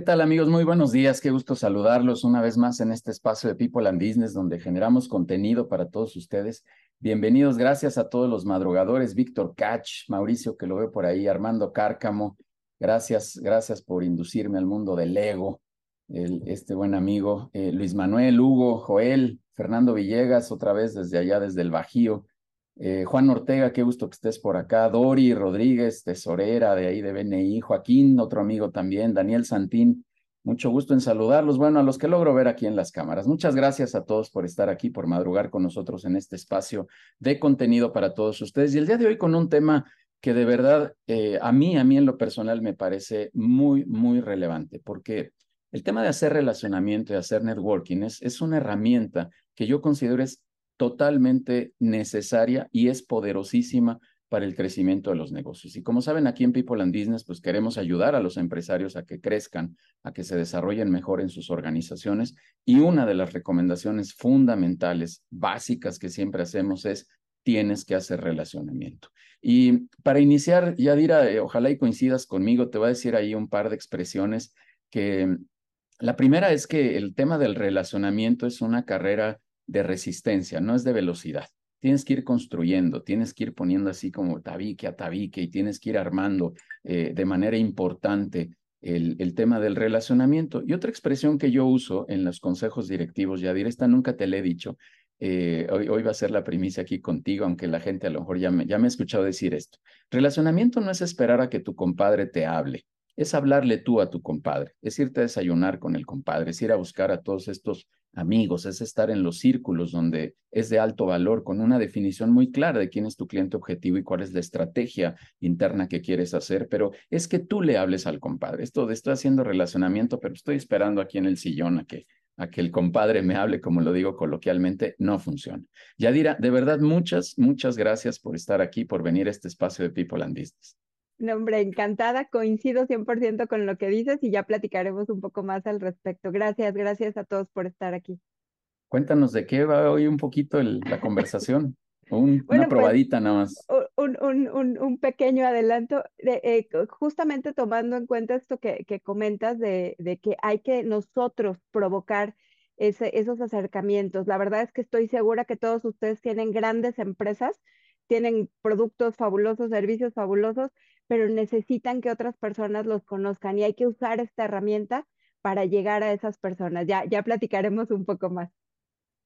¿Qué tal amigos? Muy buenos días, qué gusto saludarlos una vez más en este espacio de People and Business donde generamos contenido para todos ustedes. Bienvenidos, gracias a todos los madrugadores, Víctor Cach, Mauricio que lo veo por ahí, Armando Cárcamo, gracias, gracias por inducirme al mundo del Lego, este buen amigo, eh, Luis Manuel, Hugo, Joel, Fernando Villegas, otra vez desde allá, desde el Bajío, eh, Juan Ortega, qué gusto que estés por acá. Dori Rodríguez, tesorera de ahí de BNI. Joaquín, otro amigo también. Daniel Santín, mucho gusto en saludarlos. Bueno, a los que logro ver aquí en las cámaras. Muchas gracias a todos por estar aquí, por madrugar con nosotros en este espacio de contenido para todos ustedes. Y el día de hoy con un tema que de verdad eh, a mí, a mí en lo personal me parece muy, muy relevante, porque el tema de hacer relacionamiento y hacer networking es, es una herramienta que yo considero es totalmente necesaria y es poderosísima para el crecimiento de los negocios. Y como saben, aquí en People and Business, pues queremos ayudar a los empresarios a que crezcan, a que se desarrollen mejor en sus organizaciones. Y una de las recomendaciones fundamentales, básicas que siempre hacemos es, tienes que hacer relacionamiento. Y para iniciar, Yadira, eh, ojalá y coincidas conmigo, te voy a decir ahí un par de expresiones que la primera es que el tema del relacionamiento es una carrera de resistencia, no es de velocidad. Tienes que ir construyendo, tienes que ir poniendo así como tabique a tabique y tienes que ir armando eh, de manera importante el, el, tema del relacionamiento. Y otra expresión que yo uso en los consejos directivos, Yadir, esta nunca te la he dicho, eh, hoy, hoy, va a ser la primicia aquí contigo, aunque la gente a lo mejor ya me, ya me ha escuchado decir esto. Relacionamiento no es esperar a que tu compadre te hable, es hablarle tú a tu compadre, es irte a desayunar con el compadre, es ir a buscar a todos estos amigos, es estar en los círculos donde es de alto valor, con una definición muy clara de quién es tu cliente objetivo y cuál es la estrategia interna que quieres hacer, pero es que tú le hables al compadre. Esto de estoy haciendo relacionamiento, pero estoy esperando aquí en el sillón a que a que el compadre me hable, como lo digo coloquialmente, no funciona. Yadira, de verdad, muchas, muchas gracias por estar aquí, por venir a este espacio de People and Business. No, hombre, encantada, coincido 100% con lo que dices y ya platicaremos un poco más al respecto. Gracias, gracias a todos por estar aquí. Cuéntanos de qué va hoy un poquito la conversación. una pues, probadita nada más. Un, un, un, pequeño adelanto, de, eh, justamente tomando en cuenta esto que, que comentas de, de, que hay que nosotros provocar ese, esos acercamientos. La verdad es que estoy segura que todos ustedes tienen grandes empresas, tienen productos fabulosos, servicios fabulosos, pero necesitan que otras personas los conozcan y hay que usar esta herramienta para llegar a esas personas. Ya, ya platicaremos un poco más.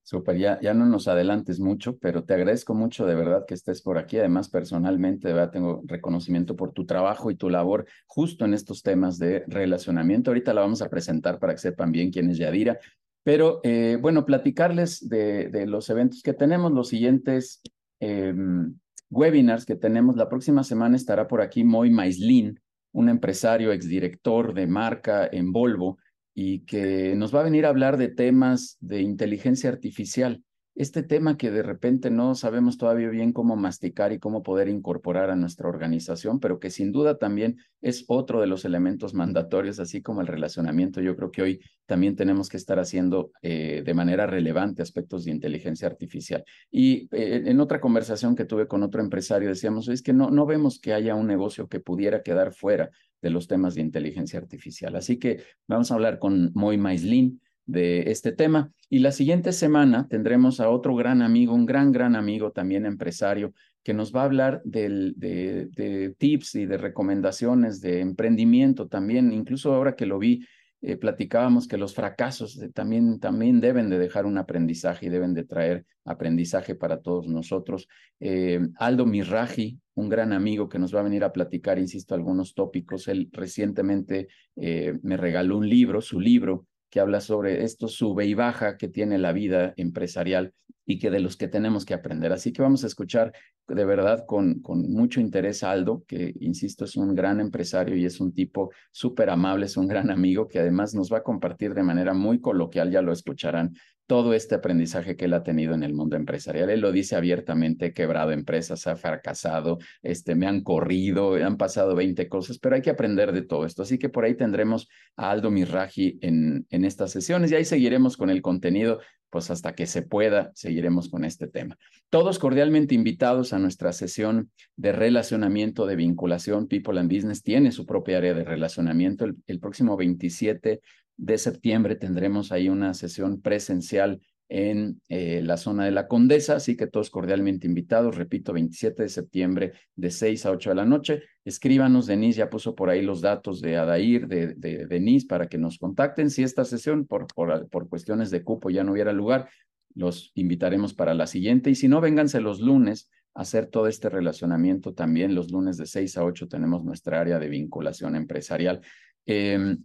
Súper, ya, ya no nos adelantes mucho, pero te agradezco mucho de verdad que estés por aquí. Además, personalmente, de verdad, tengo reconocimiento por tu trabajo y tu labor justo en estos temas de relacionamiento. Ahorita la vamos a presentar para que sepan bien quién es Yadira. Pero eh, bueno, platicarles de, los eventos que tenemos, los siguientes em, webinars que tenemos. La próxima semana estará por aquí Moy Maislin, un empresario, exdirector de marca en Volvo, y que nos va a venir a hablar de temas de inteligencia artificial este tema que de repente no sabemos todavía bien cómo masticar y cómo poder incorporar a nuestra organización, pero que sin duda también es otro de los elementos mandatorios, así como el relacionamiento. Yo creo que hoy también tenemos que estar haciendo eh, de manera relevante aspectos de inteligencia artificial. Y eh, en otra conversación que tuve con otro empresario decíamos, es que no, no vemos que haya un negocio que pudiera quedar fuera de los temas de inteligencia artificial. Así que vamos a hablar con Moy Maislin de este tema. Y la siguiente semana tendremos a otro gran amigo, un gran, gran amigo también empresario, que nos va a hablar de, de, tips y de recomendaciones de emprendimiento también. Incluso ahora que lo vi, eh, platicábamos que los fracasos también, también deben de dejar un aprendizaje y deben de traer aprendizaje para todos nosotros. Eh, Aldo Mirraji, un gran amigo que nos va a venir a platicar, insisto, algunos tópicos. Él recientemente eh, me regaló un libro, su libro, que habla sobre esto sube y baja que tiene la vida empresarial y que de los que tenemos que aprender. Así que vamos a escuchar de verdad con, con mucho interés a Aldo, que insisto es un gran empresario y es un tipo súper amable, es un gran amigo que además nos va a compartir de manera muy coloquial, ya lo escucharán, todo este aprendizaje que él ha tenido en el mundo empresarial. Él lo dice abiertamente, he quebrado empresas, ha fracasado, este, me han corrido, han pasado 20 cosas, pero hay que aprender de todo esto. Así que por ahí tendremos a Aldo Mirraji en, en estas sesiones y ahí seguiremos con el contenido pues hasta que se pueda, seguiremos con este tema. Todos cordialmente invitados a nuestra sesión de relacionamiento, de vinculación. People and Business tiene su propia área de relacionamiento. El, el próximo 27 de septiembre tendremos ahí una sesión presencial en eh, la zona de la Condesa, así que todos cordialmente invitados, repito, 27 de septiembre de 6 a 8 de la noche. Escríbanos, Denise ya puso por ahí los datos de Adair, de, de Denise, para que nos contacten. Si esta sesión por, por, por cuestiones de cupo ya no hubiera lugar, los invitaremos para la siguiente. Y si no, vénganse los lunes a hacer todo este relacionamiento también. Los lunes de 6 a 8 tenemos nuestra área de vinculación empresarial. Eh,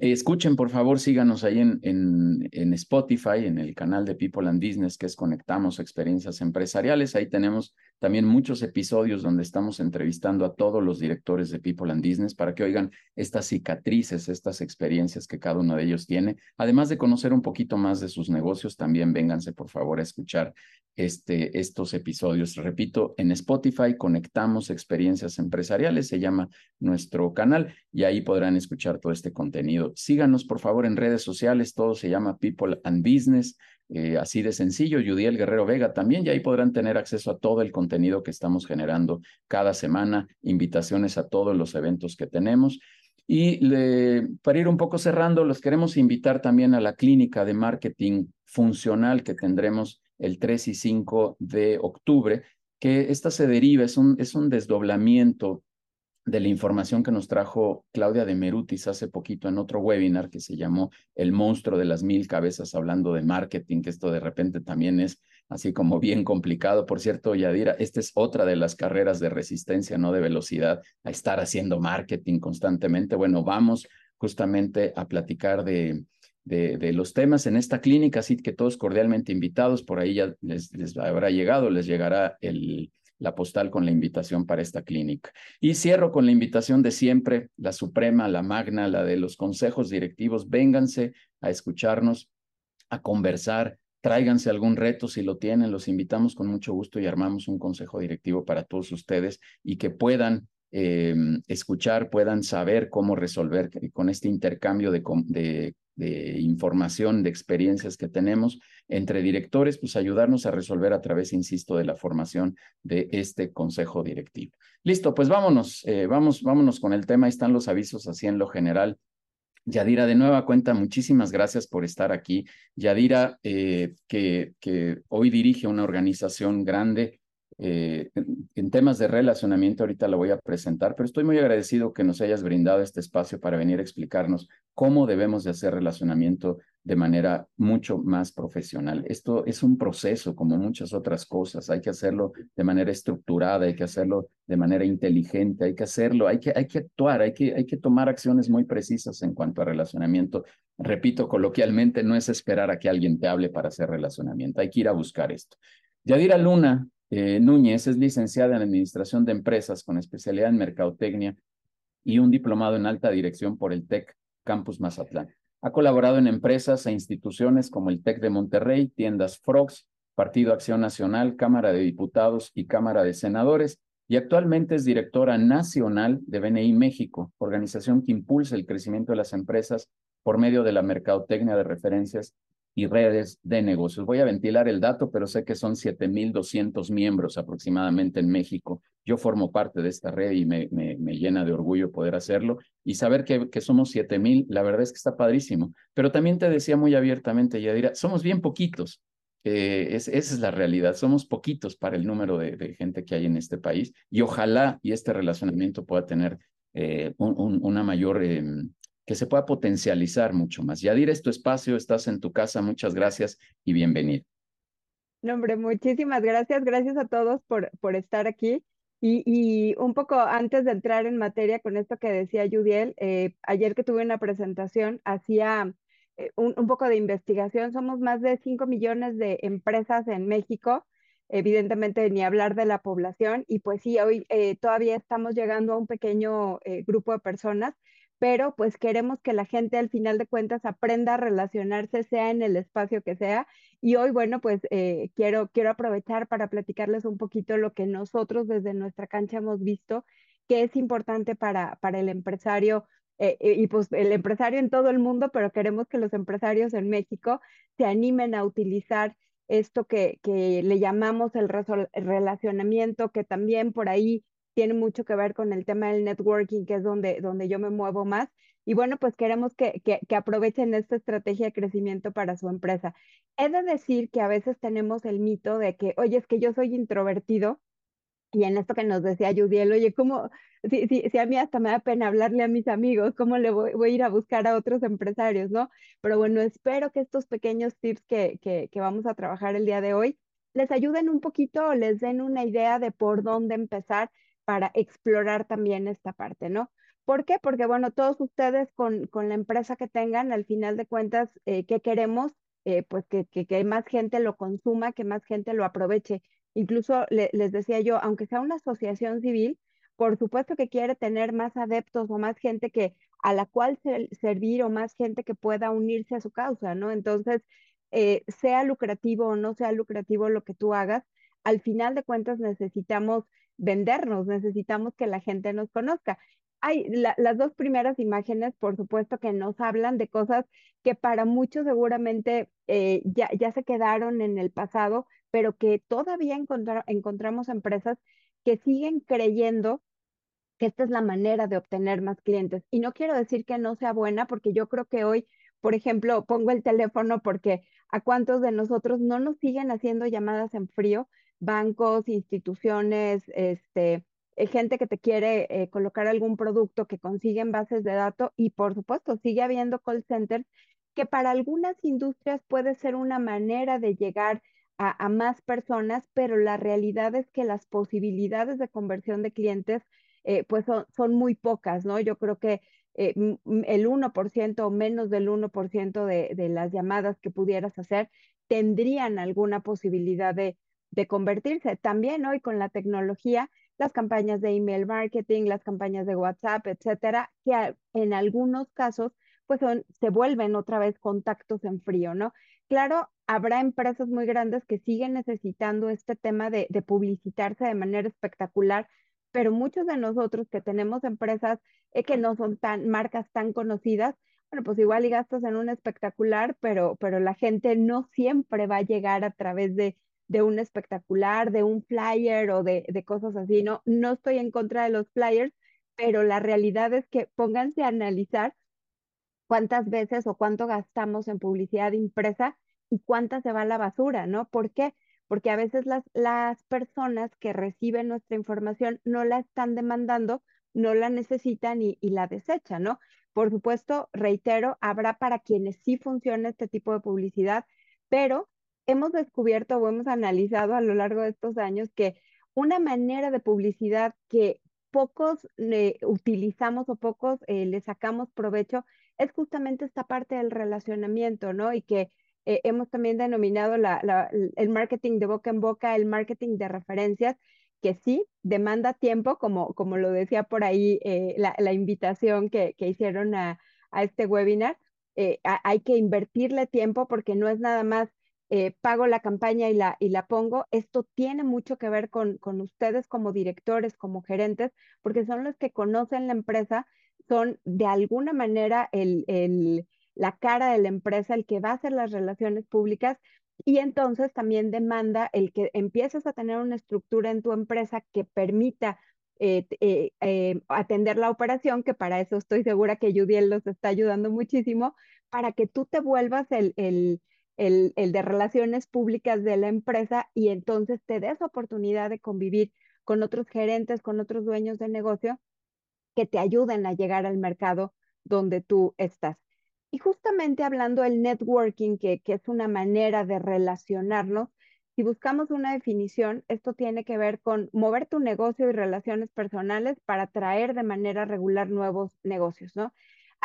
Escuchen, por favor, síganos ahí en, en, en, Spotify, en el canal de People and Business, que es Conectamos Experiencias Empresariales. Ahí tenemos también muchos episodios donde estamos entrevistando a todos los directores de People and Business para que oigan estas cicatrices, estas experiencias que cada uno de ellos tiene. Además de conocer un poquito más de sus negocios, también vénganse, por favor, a escuchar este, estos episodios. Repito, en Spotify conectamos experiencias empresariales, se llama nuestro canal, y ahí podrán escuchar todo este contenido. Síganos, por favor, en redes sociales, todo se llama People and Business, eh, así de sencillo, Judiel Guerrero Vega también, y ahí podrán tener acceso a todo el contenido que estamos generando cada semana, invitaciones a todos los eventos que tenemos. Y para ir un poco cerrando, los queremos invitar también a la clínica de marketing funcional que tendremos el 3 y 5 de octubre, que esta se deriva, es un, es un desdoblamiento de la información que nos trajo Claudia de Merutis hace poquito en otro webinar que se llamó El monstruo de las mil cabezas, hablando de marketing, que esto de repente también es así como bien complicado. Por cierto, Yadira, esta es otra de las carreras de resistencia, no de velocidad, a estar haciendo marketing constantemente. Bueno, vamos justamente a platicar de, de, los temas en esta clínica, así que todos cordialmente invitados, por ahí ya les, les habrá llegado, les llegará el, la postal con la invitación para esta clínica. Y cierro con la invitación de siempre, la suprema, la magna, la de los consejos directivos, vénganse a escucharnos, a conversar, tráiganse algún reto si lo tienen, los invitamos con mucho gusto y armamos un consejo directivo para todos ustedes y que puedan eh, escuchar, puedan saber cómo resolver con este intercambio de, de de información, de experiencias que tenemos entre directores, pues ayudarnos a resolver a través, insisto, de la formación de este consejo directivo. Listo, pues vámonos, eh, vamos, vámonos con el tema. Ahí están los avisos así en lo general. Yadira, de nueva cuenta, muchísimas gracias por estar aquí. Yadira, eh, que, que hoy dirige una organización grande eh, en temas de relacionamiento, ahorita la voy a presentar, pero estoy muy agradecido que nos hayas brindado este espacio para venir a explicarnos cómo debemos de hacer relacionamiento de manera mucho más profesional. Esto es un proceso como muchas otras cosas. Hay que hacerlo de manera estructurada, hay que hacerlo de manera inteligente, hay que hacerlo, hay que, hay que actuar, hay que, hay que tomar acciones muy precisas en cuanto a relacionamiento. Repito, coloquialmente, no es esperar a que alguien te hable para hacer relacionamiento, hay que ir a buscar esto. Yadira Luna eh, Núñez es licenciada en Administración de Empresas con especialidad en Mercadotecnia y un diplomado en Alta Dirección por el TEC Campus Mazatlán. Ha colaborado en empresas e instituciones como el TEC de Monterrey, Tiendas Frogs, Partido Acción Nacional, Cámara de Diputados y Cámara de Senadores, y actualmente es directora nacional de BNI México, organización que impulsa el crecimiento de las empresas por medio de la mercadotecnia de referencias y redes de negocios. Voy a ventilar el dato, pero sé que son 7.200 miembros aproximadamente en México. Yo formo parte de esta red y me, me, llena de orgullo poder hacerlo. Y saber que, que somos 7.000, la verdad es que está padrísimo. Pero también te decía muy abiertamente, Yadira, somos bien poquitos. Eh, es, esa es la realidad. Somos poquitos para el número de, gente que hay en este país. Y ojalá y este relacionamiento pueda tener eh, un, una mayor... Eh, que se pueda potencializar mucho más. Yadir, es tu espacio, estás en tu casa, muchas gracias y bienvenido. No, hombre, muchísimas gracias, gracias a todos por, por estar aquí. Y, y, un poco antes de entrar en materia con esto que decía Judiel, eh, ayer que tuve una presentación, hacía eh, un, un, poco de investigación, somos más de 5 millones de empresas en México, evidentemente ni hablar de la población, y pues sí, hoy eh, todavía estamos llegando a un pequeño grupo de personas pero pues queremos que la gente al final de cuentas aprenda a relacionarse, sea en el espacio que sea. Y hoy, bueno, pues eh, quiero, quiero aprovechar para platicarles un poquito lo que nosotros desde nuestra cancha hemos visto que es importante para, para el empresario eh, y pues el empresario en todo el mundo, pero queremos que los empresarios en México se animen a utilizar esto que, que le llamamos el relacionamiento, que también por ahí tiene mucho que ver con el tema del networking, que es donde, donde yo me muevo más. Y bueno, pues queremos que, que, que, aprovechen esta estrategia de crecimiento para su empresa. He de decir que a veces tenemos el mito de que, oye, es que yo soy introvertido y en esto que nos decía Judiel, oye, ¿cómo? Si, si, si, a mí hasta me da pena hablarle a mis amigos, ¿cómo le voy, voy, a ir a buscar a otros empresarios, no? Pero bueno, espero que estos pequeños tips que, que, que vamos a trabajar el día de hoy les ayuden un poquito o les den una idea de por dónde empezar para explorar también esta parte, ¿no? ¿Por qué? Porque, bueno, todos ustedes con, con la empresa que tengan, al final de cuentas, eh, ¿qué queremos? Eh, pues que, que, que más gente lo consuma, que más gente lo aproveche. Incluso les decía yo, aunque sea una asociación civil, por supuesto que quiere tener más adeptos o más gente que a la cual servir o más gente que pueda unirse a su causa, ¿no? Entonces, eh, sea lucrativo o no sea lucrativo lo que tú hagas, al final de cuentas necesitamos vendernos, necesitamos que la gente nos conozca. Hay las dos primeras imágenes, por supuesto, que nos hablan de cosas que para muchos seguramente eh, ya, ya se quedaron en el pasado, pero que todavía encontramos empresas que siguen creyendo que esta es la manera de obtener más clientes. Y no quiero decir que no sea buena, porque yo creo que hoy, por ejemplo, pongo el teléfono porque a cuántos de nosotros no nos siguen haciendo llamadas en frío, bancos, instituciones, este, eh, gente que te quiere eh, colocar algún producto que consiguen bases de datos y por supuesto sigue habiendo call centers que para algunas industrias puede ser una manera de llegar a, más personas, pero la realidad es que las posibilidades de conversión de clientes eh, pues son, muy pocas, ¿no? Yo creo que eh, el 1% o menos del 1% de, de las llamadas que pudieras hacer tendrían alguna posibilidad de, de convertirse. También hoy con la tecnología, las campañas de email marketing, las campañas de WhatsApp, etcétera, que en algunos casos pues se vuelven otra vez contactos en frío, ¿no? Claro, habrá empresas muy grandes que siguen necesitando este tema de, publicitarse de manera espectacular, pero muchos de nosotros que tenemos empresas eh, que no son tan marcas tan conocidas, bueno, pues igual y gastas en un espectacular, pero, pero la gente no siempre va a llegar a través de, de un espectacular, de un flyer o de, de cosas así, ¿no? No estoy en contra de los flyers, pero la realidad es que pónganse a analizar cuántas veces o cuánto gastamos en publicidad impresa y cuánta se va a la basura, ¿no? ¿Por qué? Porque a veces las, las personas que reciben nuestra información no la están demandando, no la necesitan y, y la desechan, ¿no? Por supuesto, reitero, habrá para quienes sí funcione este tipo de publicidad, pero hemos descubierto o hemos analizado a lo largo de estos años que una manera de publicidad que pocos le utilizamos o pocos eh, le sacamos provecho es justamente esta parte del relacionamiento, ¿no? Y que eh, hemos también denominado el marketing de boca en boca, el marketing de referencias, que sí demanda tiempo, como, como lo decía por ahí eh, la, invitación que, hicieron a, este webinar. Eh, hay que invertirle tiempo porque no es nada más pago la campaña y la, y la pongo. Esto tiene mucho que ver con, con ustedes como directores, como gerentes, porque son los que conocen la empresa son de alguna manera el, la cara de la empresa, el que va a hacer las relaciones públicas y entonces también demanda el que empieces a tener una estructura en tu empresa que permita eh, eh, eh, atender la operación, que para eso estoy segura que Judiel los está ayudando muchísimo, para que tú te vuelvas el, el, el, el, de relaciones públicas de la empresa y entonces te des oportunidad de convivir con otros gerentes, con otros dueños de negocio que te ayuden a llegar al mercado donde tú estás. Y justamente hablando del networking, que, que es una manera de relacionarnos, si buscamos una definición, esto tiene que ver con mover tu negocio y relaciones personales para atraer de manera regular nuevos negocios, ¿no?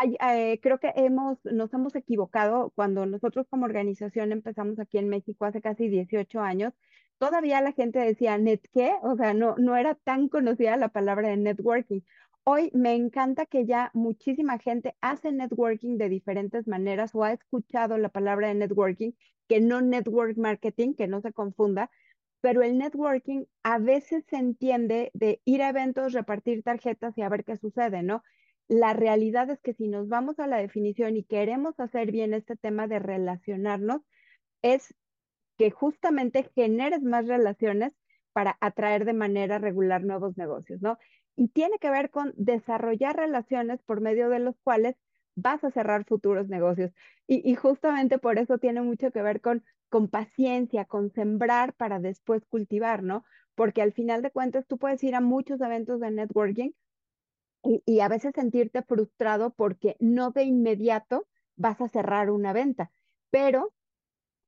Eh, creo que hemos, nos hemos equivocado cuando nosotros como organización empezamos aquí en México hace casi 18 años. Todavía la gente decía, ¿net qué? O sea, no, no era tan conocida la palabra de networking. Hoy me encanta que ya muchísima gente hace networking de diferentes maneras o ha escuchado la palabra de networking, que no network marketing, que no se confunda, pero el networking a veces se entiende de ir a eventos, repartir tarjetas y a ver qué sucede, ¿no? La realidad es que si nos vamos a la definición y queremos hacer bien este tema de relacionarnos, es que justamente generes más relaciones para atraer de manera regular nuevos negocios, ¿no? Y tiene que ver con desarrollar relaciones por medio de los cuales vas a cerrar futuros negocios. Y, justamente por eso tiene mucho que ver con, con paciencia, con sembrar para después cultivar, ¿no? Porque al final de cuentas tú puedes ir a muchos eventos de networking y, a veces sentirte frustrado porque no de inmediato vas a cerrar una venta, pero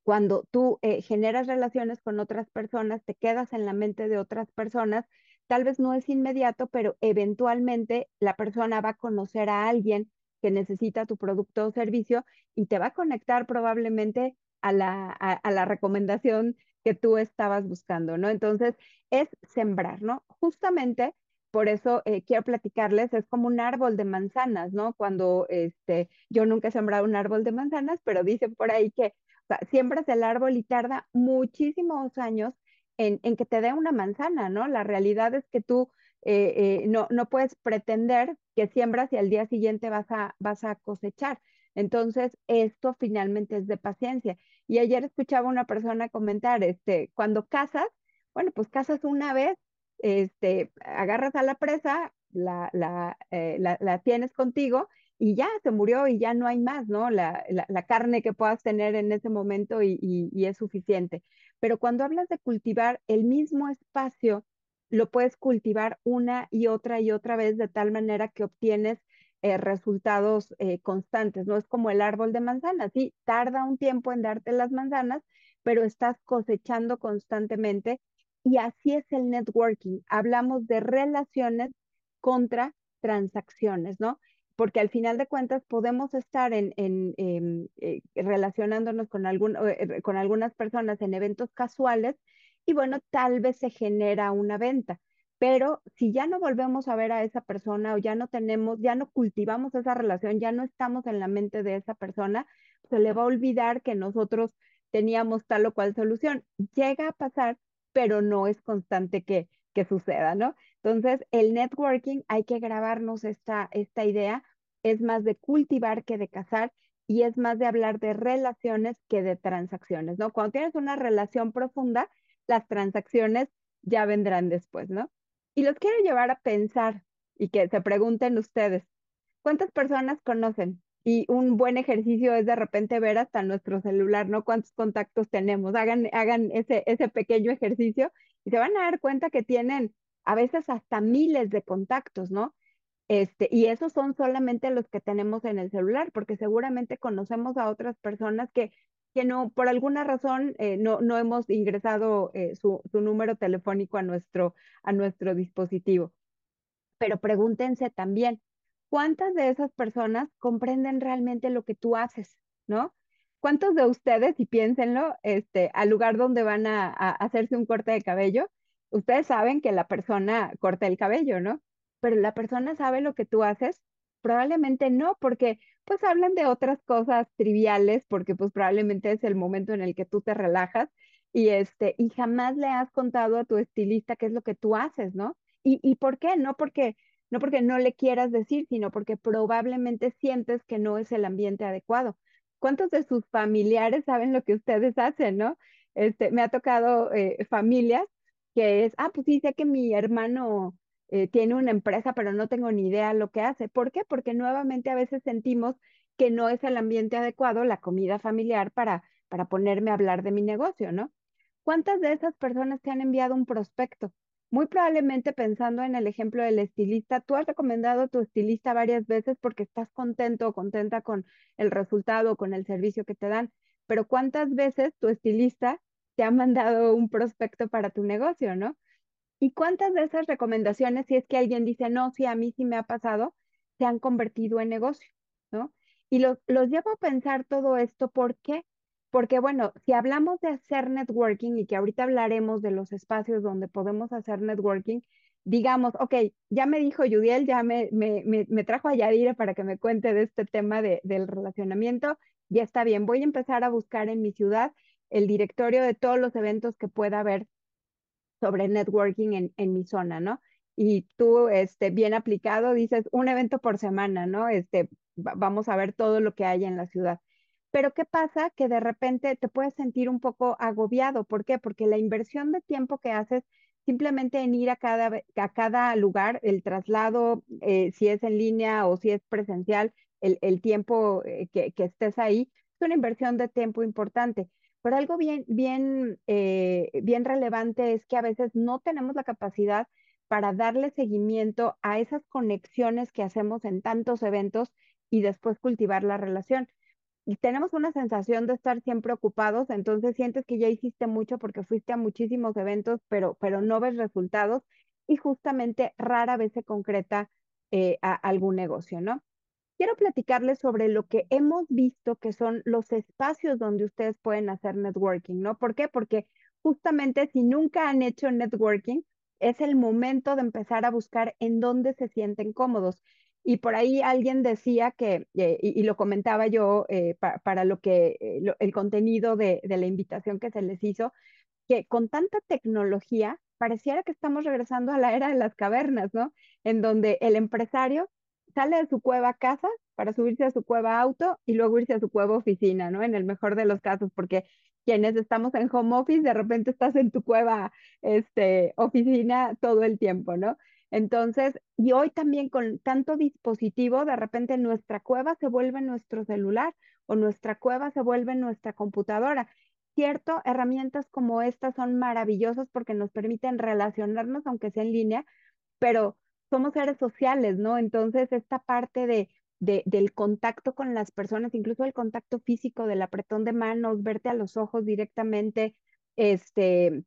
cuando tú eh, generas relaciones con otras personas, te quedas en la mente de otras personas, tal vez no es inmediato, pero eventualmente la persona va a conocer a alguien que necesita tu producto o servicio y te va a conectar probablemente a la, a, la recomendación que tú estabas buscando, ¿no? Entonces, es sembrar, ¿no? Justamente por eso eh, quiero platicarles, es como un árbol de manzanas, ¿no? Cuando este, yo nunca he sembrado un árbol de manzanas, pero dicen por ahí que sea, siembras el árbol y tarda muchísimos años en, que te dé una manzana, ¿no? La realidad es que tú eh, eh, no, no puedes pretender que siembras y al día siguiente vas a, vas a cosechar. Entonces, esto finalmente es de paciencia. Y ayer escuchaba una persona comentar, este, cuando casas, bueno, pues casas una vez, este, agarras a la presa, la, la, eh, la, la tienes contigo y ya se murió y ya no hay más, ¿no? La, carne que puedas tener en ese momento y, es suficiente. Pero cuando hablas de cultivar el mismo espacio, lo puedes cultivar una y otra y otra vez de tal manera que obtienes eh, resultados eh, constantes, ¿no? Es como el árbol de manzanas, sí, tarda un tiempo en darte las manzanas, pero estás cosechando constantemente y así es el networking. Hablamos de relaciones contra transacciones, ¿no? porque al final de cuentas podemos estar en, em, eh, relacionándonos con, algún, eh, con algunas personas en eventos casuales y bueno, tal vez se genera una venta. Pero si ya no volvemos a ver a esa persona o ya no tenemos, ya no cultivamos esa relación, ya no estamos en la mente de esa persona, se le va a olvidar que nosotros teníamos tal o cual solución. Llega a pasar, pero no es constante que, que suceda, ¿no? Entonces, el networking hay que grabarnos esta, esta idea, es más de cultivar que de cazar y es más de hablar de relaciones que de transacciones, ¿no? Cuando tienes una relación profunda, las transacciones ya vendrán después, ¿no? Y los quiero llevar a pensar y que se pregunten ustedes, ¿cuántas personas conocen? Y un buen ejercicio es de repente ver hasta nuestro celular, ¿no? ¿Cuántos contactos tenemos? Hagan, hagan ese, ese pequeño ejercicio y se van a dar cuenta que tienen a veces hasta miles de contactos, ¿no? Este, y esos son solamente los que tenemos en el celular, porque seguramente conocemos a otras personas que, que no, por alguna razón, eh, no, no hemos ingresado eh, su, su, número telefónico a nuestro, a nuestro dispositivo. Pero pregúntense también, ¿cuántas de esas personas comprenden realmente lo que tú haces, no? ¿Cuántos de ustedes, y piénsenlo, este, al lugar donde van a, a hacerse un corte de cabello, ustedes saben que la persona corta el cabello, ¿no? Pero la persona sabe lo que tú haces. Probablemente no, porque pues hablan de otras cosas triviales, porque pues probablemente es el momento en el que tú te relajas y este, y jamás le has contado a tu estilista qué es lo que tú haces, ¿no? ¿Y, y por qué? No porque, no porque no le quieras decir, sino porque probablemente sientes que no es el ambiente adecuado. ¿Cuántos de sus familiares saben lo que ustedes hacen, no? Este, me ha tocado eh, familias que es, ah, pues sí, sé que mi hermano eh, tiene una empresa, pero no tengo ni idea lo que hace. ¿Por qué? Porque nuevamente a veces sentimos que no es el ambiente adecuado, la comida familiar, para, para ponerme a hablar de mi negocio, ¿no? ¿Cuántas de esas personas te han enviado un prospecto? Muy probablemente pensando en el ejemplo del estilista, tú has recomendado a tu estilista varias veces porque estás contento o contenta con el resultado, con el servicio que te dan, pero ¿cuántas veces tu estilista te ha mandado un prospecto para tu negocio, ¿no? ¿Y cuántas de esas recomendaciones, si es que alguien dice, no, sí, a mí sí me ha pasado, se han convertido en negocio, ¿no? Y los, los llevo a pensar todo esto, ¿por qué? Porque, bueno, si hablamos de hacer networking y que ahorita hablaremos de los espacios donde podemos hacer networking, digamos, ok, ya me dijo Judiel, ya me, me, me, trajo a Yadira para que me cuente de este tema de, del relacionamiento, ya está bien, voy a empezar a buscar en mi ciudad el directorio de todos los eventos que pueda haber sobre networking en, en mi zona, ¿no? y tú, este, bien aplicado, dices un evento por semana, ¿no? Este, vamos a ver todo lo que hay en la ciudad. Pero ¿qué pasa? Que de repente te puedes sentir un poco agobiado. ¿Por qué? Porque la inversión de tiempo que haces simplemente en ir a cada, a cada lugar, el traslado, eh, si es en línea o si es presencial, el, el tiempo eh, que, que, estés ahí, es una inversión de tiempo importante. Pero algo bien, bien, eh, bien relevante es que a veces no tenemos la capacidad para darle seguimiento a esas conexiones que hacemos en tantos eventos y después cultivar la relación. Tenemos una sensación de estar siempre ocupados, entonces sientes que ya hiciste mucho porque fuiste a muchísimos eventos, pero, pero no ves resultados y justamente rara vez se concreta eh, algún negocio, ¿no? Quiero platicarles sobre lo que hemos visto que son los espacios donde ustedes pueden hacer networking, ¿no? ¿Por qué? Porque justamente si nunca han hecho networking, es el momento de empezar a buscar en dónde se sienten cómodos. Y por ahí alguien decía que, eh, y, lo comentaba yo eh, para lo que, eh, el contenido de, de la invitación que se les hizo, que con tanta tecnología pareciera que estamos regresando a la era de las cavernas, ¿no? En donde el empresario sale de su cueva casa para subirse a su cueva auto y luego irse a su cueva oficina, ¿no? En el mejor de los casos, porque quienes estamos en home office, de repente estás en tu cueva, este, oficina todo el tiempo, ¿no? Entonces, y hoy también con tanto dispositivo, de repente nuestra cueva se vuelve nuestro celular o nuestra cueva se vuelve nuestra computadora. Cierto, herramientas como estas son maravillosas porque nos permiten relacionarnos, aunque sea en línea, pero somos seres sociales, ¿no? Entonces, esta parte de, del contacto con las personas, incluso el contacto físico, del apretón de manos, verte a los ojos directamente, este,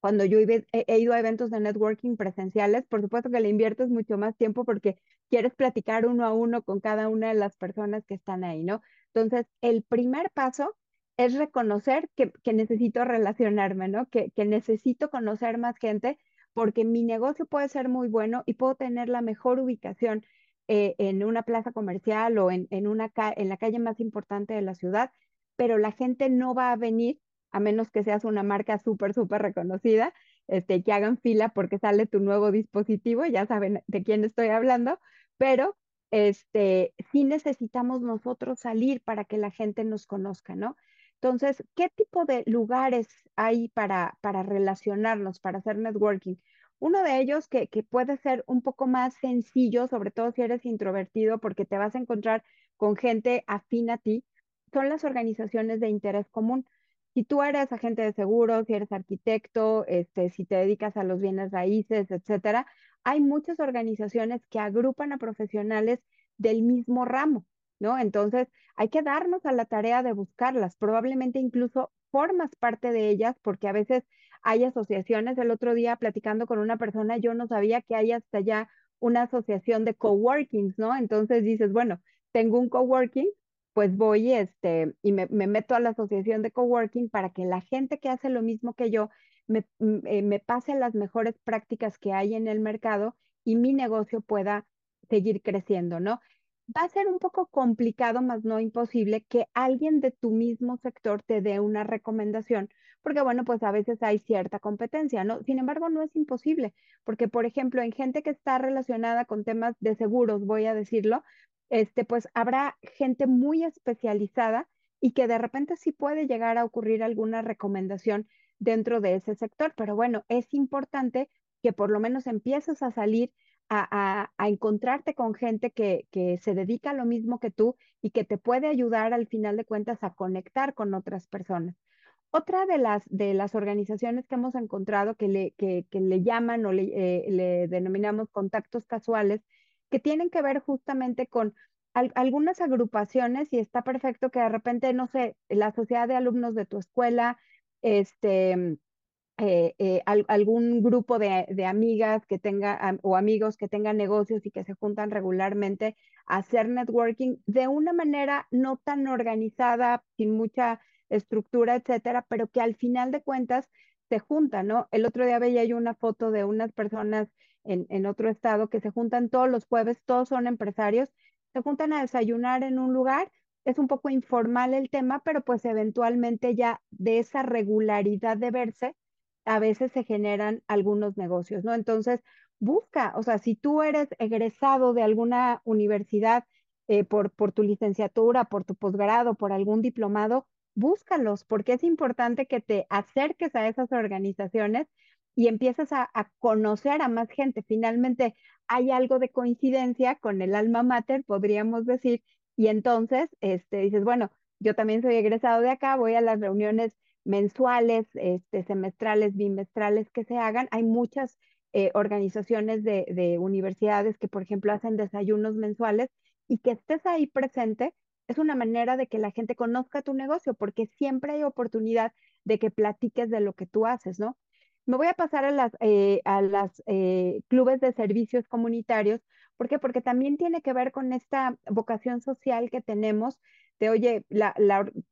cuando yo he, ido a eventos de networking presenciales, por supuesto que le inviertes mucho más tiempo porque quieres platicar uno a uno con cada una de las personas que están ahí, ¿no? Entonces, el primer paso es reconocer que, que necesito relacionarme, ¿no? Que, que necesito conocer más gente porque mi negocio puede ser muy bueno y puedo tener la mejor ubicación eh, en una plaza comercial o en, en, una en la calle más importante de la ciudad, pero la gente no va a venir a menos que seas una marca súper, súper reconocida, este, que hagan fila porque sale tu nuevo dispositivo, ya saben de quién estoy hablando, pero este, sí necesitamos nosotros salir para que la gente nos conozca, ¿no? Entonces, ¿qué tipo de lugares hay para, para relacionarnos, para hacer networking? Uno de ellos que, que puede ser un poco más sencillo, sobre todo si eres introvertido, porque te vas a encontrar con gente afín a ti, son las organizaciones de interés común. Si tú eres agente de seguros, si eres arquitecto, este, si te dedicas a los bienes raíces, etcétera, hay muchas organizaciones que agrupan a profesionales del mismo ramo. ¿no? Entonces, hay que darnos a la tarea de buscarlas, probablemente incluso formas parte de ellas, porque a veces hay asociaciones. El otro día platicando con una persona, yo no sabía que hay hasta ya una asociación de coworkings, ¿no? Entonces dices, bueno, tengo un coworking, pues voy este, y me, meto a la asociación de coworking para que la gente que hace lo mismo que yo me, eh, me pase las mejores prácticas que hay en el mercado y mi negocio pueda seguir creciendo, ¿no? va a ser un poco complicado, más no imposible, que alguien de tu mismo sector te dé una recomendación, porque bueno, pues a veces hay cierta competencia, ¿no? Sin embargo, no es imposible, porque por ejemplo, en gente que está relacionada con temas de seguros, voy a decirlo, este, pues habrá gente muy especializada y que de repente sí puede llegar a ocurrir alguna recomendación dentro de ese sector, pero bueno, es importante que por lo menos empieces a salir a, encontrarte con gente que, se dedica a lo mismo que tú y que te puede ayudar al final de cuentas a conectar con otras personas. Otra de las, de las organizaciones que hemos encontrado que le, que, le llaman o le, eh, denominamos contactos casuales, que tienen que ver justamente con algunas agrupaciones y está perfecto que de repente, no sé, la sociedad de alumnos de tu escuela, este, eh, eh, algún grupo de, amigas que tenga o amigos que tengan negocios y que se juntan regularmente a hacer networking de una manera no tan organizada, sin mucha estructura, etcétera, pero que al final de cuentas se juntan, ¿no? El otro día veía yo una foto de unas personas en, en otro estado que se juntan todos los jueves, todos son empresarios, se juntan a desayunar en un lugar es un poco informal el tema, pero pues eventualmente ya de esa regularidad de verse, a veces se generan algunos negocios, ¿no? Entonces, busca, o sea, si tú eres egresado de alguna universidad eh, por, por tu licenciatura, por tu posgrado, por algún diplomado, búscalos, porque es importante que te acerques a esas organizaciones y empieces a, conocer a más gente. Finalmente, hay algo de coincidencia con el alma mater, podríamos decir, y entonces este, dices, bueno, yo también soy egresado de acá, voy a las reuniones mensuales, este, semestrales, bimestrales que se hagan. Hay muchas eh, organizaciones de, de, universidades que, por ejemplo, hacen desayunos mensuales y que estés ahí presente es una manera de que la gente conozca tu negocio, porque siempre hay oportunidad de que platiques de lo que tú haces, ¿no? Me voy a pasar a las, eh, a las eh, clubes de servicios comunitarios. ¿Por qué? Porque también tiene que ver con esta vocación social que tenemos de, oye, la,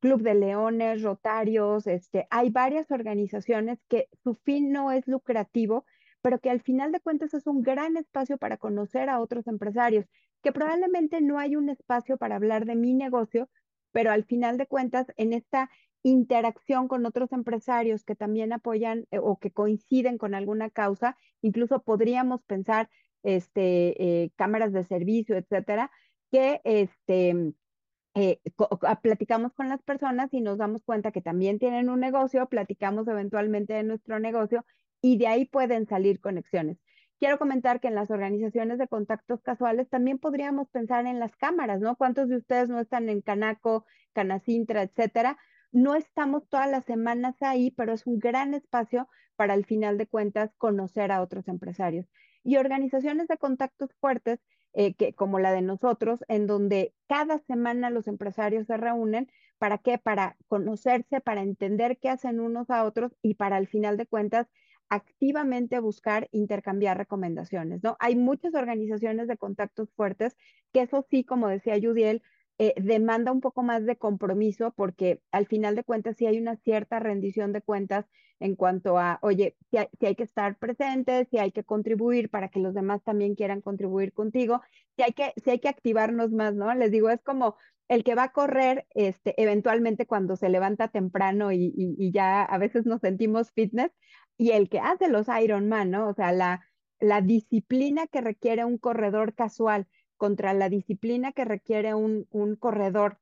Club de Leones, Rotarios, este, hay varias organizaciones que su fin no es lucrativo, pero que al final de cuentas es un gran espacio para conocer a otros empresarios, que probablemente no hay un espacio para hablar de mi negocio, pero al final de cuentas en esta interacción con otros empresarios que también apoyan eh, o que coinciden con alguna causa, incluso podríamos pensar este, eh, cámaras de servicio, etcétera, que este, eh, platicamos con las personas y nos damos cuenta que también tienen un negocio, platicamos eventualmente de nuestro negocio y de ahí pueden salir conexiones. Quiero comentar que en las organizaciones de contactos casuales también podríamos pensar en las cámaras, ¿no? ¿Cuántos de ustedes no están en Canaco, Canacintra, etcétera? No estamos todas las semanas ahí, pero es un gran espacio para al final de cuentas conocer a otros empresarios. Y organizaciones de contactos fuertes, eh, que, como la de nosotros, en donde cada semana los empresarios se reúnen, ¿para qué? Para conocerse, para entender qué hacen unos a otros y para al final de cuentas activamente buscar intercambiar recomendaciones, ¿no? Hay muchas organizaciones de contactos fuertes que eso sí, como decía Judiel, eh, demanda un poco más de compromiso porque al final de cuentas sí hay una cierta rendición de cuentas en cuanto a, oye, si hay, que estar presentes, si hay que contribuir para que los demás también quieran contribuir contigo, si hay que, si hay que activarnos más, ¿no? Les digo, es como el que va a correr, este, eventualmente cuando se levanta temprano y ya a veces nos sentimos fitness, y el que hace los Ironman, ¿no? O sea, la, la disciplina que requiere un corredor casual contra la disciplina que requiere un, un corredor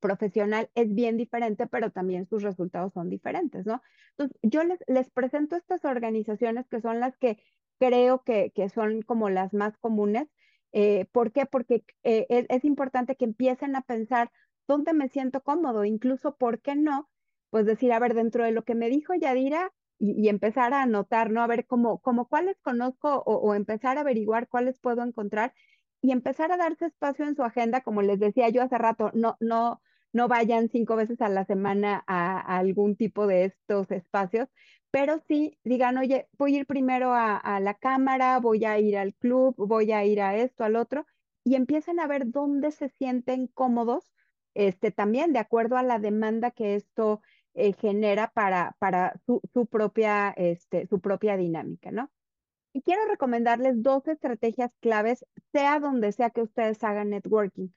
profesional es bien diferente, pero también sus resultados son diferentes, ¿no? Entonces, yo les, les presento estas organizaciones que son las que creo que, que son como las más comunes. Eh, ¿Por qué? Porque eh, es, es, importante que empiecen a pensar dónde me siento cómodo, incluso, ¿por qué no? Pues decir, a ver, dentro de lo que me dijo Yadira, y, empezar a anotar, ¿no? A ver cómo, cómo cuáles conozco o, empezar a averiguar cuáles puedo encontrar y empezar a darse espacio en su agenda, como les decía yo hace rato, no, no, no vayan cinco veces a la semana a, a algún tipo de estos espacios, pero sí digan, oye, voy a ir primero a, a, la cámara, voy a ir al club, voy a ir a esto, al otro, y empiecen a ver dónde se sienten cómodos, este, también de acuerdo a la demanda que esto eh, genera para, para su, su, propia, este, su propia dinámica, ¿no? Y quiero recomendarles dos estrategias claves, sea donde sea que ustedes hagan networking.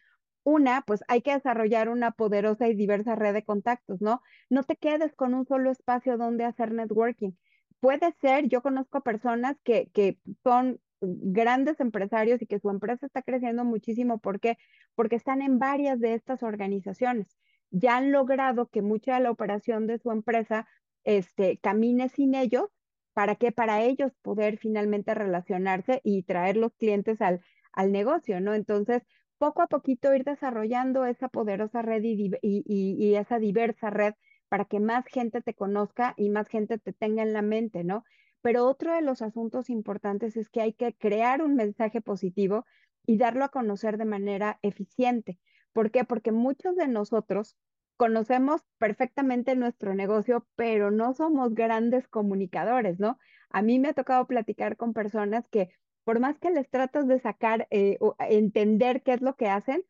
Una, pues hay que desarrollar una poderosa y diversa red de contactos, ¿no? No te quedes con un solo espacio donde hacer networking. Puede ser, yo conozco personas que, que son grandes empresarios y que su empresa está creciendo muchísimo. ¿Por qué? Porque están en varias de estas organizaciones ya han logrado que mucha de la operación de su empresa este, camine sin ellos, ¿para qué? Para ellos poder finalmente relacionarse y traer los clientes al, al negocio, ¿no? Entonces, poco a poquito ir desarrollando esa poderosa red y, y, y, esa diversa red para que más gente te conozca y más gente te tenga en la mente, ¿no? Pero otro de los asuntos importantes es que hay que crear un mensaje positivo y darlo a conocer de manera eficiente. ¿Por qué? Porque muchos de nosotros conocemos perfectamente nuestro negocio, pero no somos grandes comunicadores, ¿no? A mí me ha tocado platicar con personas que por más que les tratas de sacar eh, o entender qué es lo que hacen,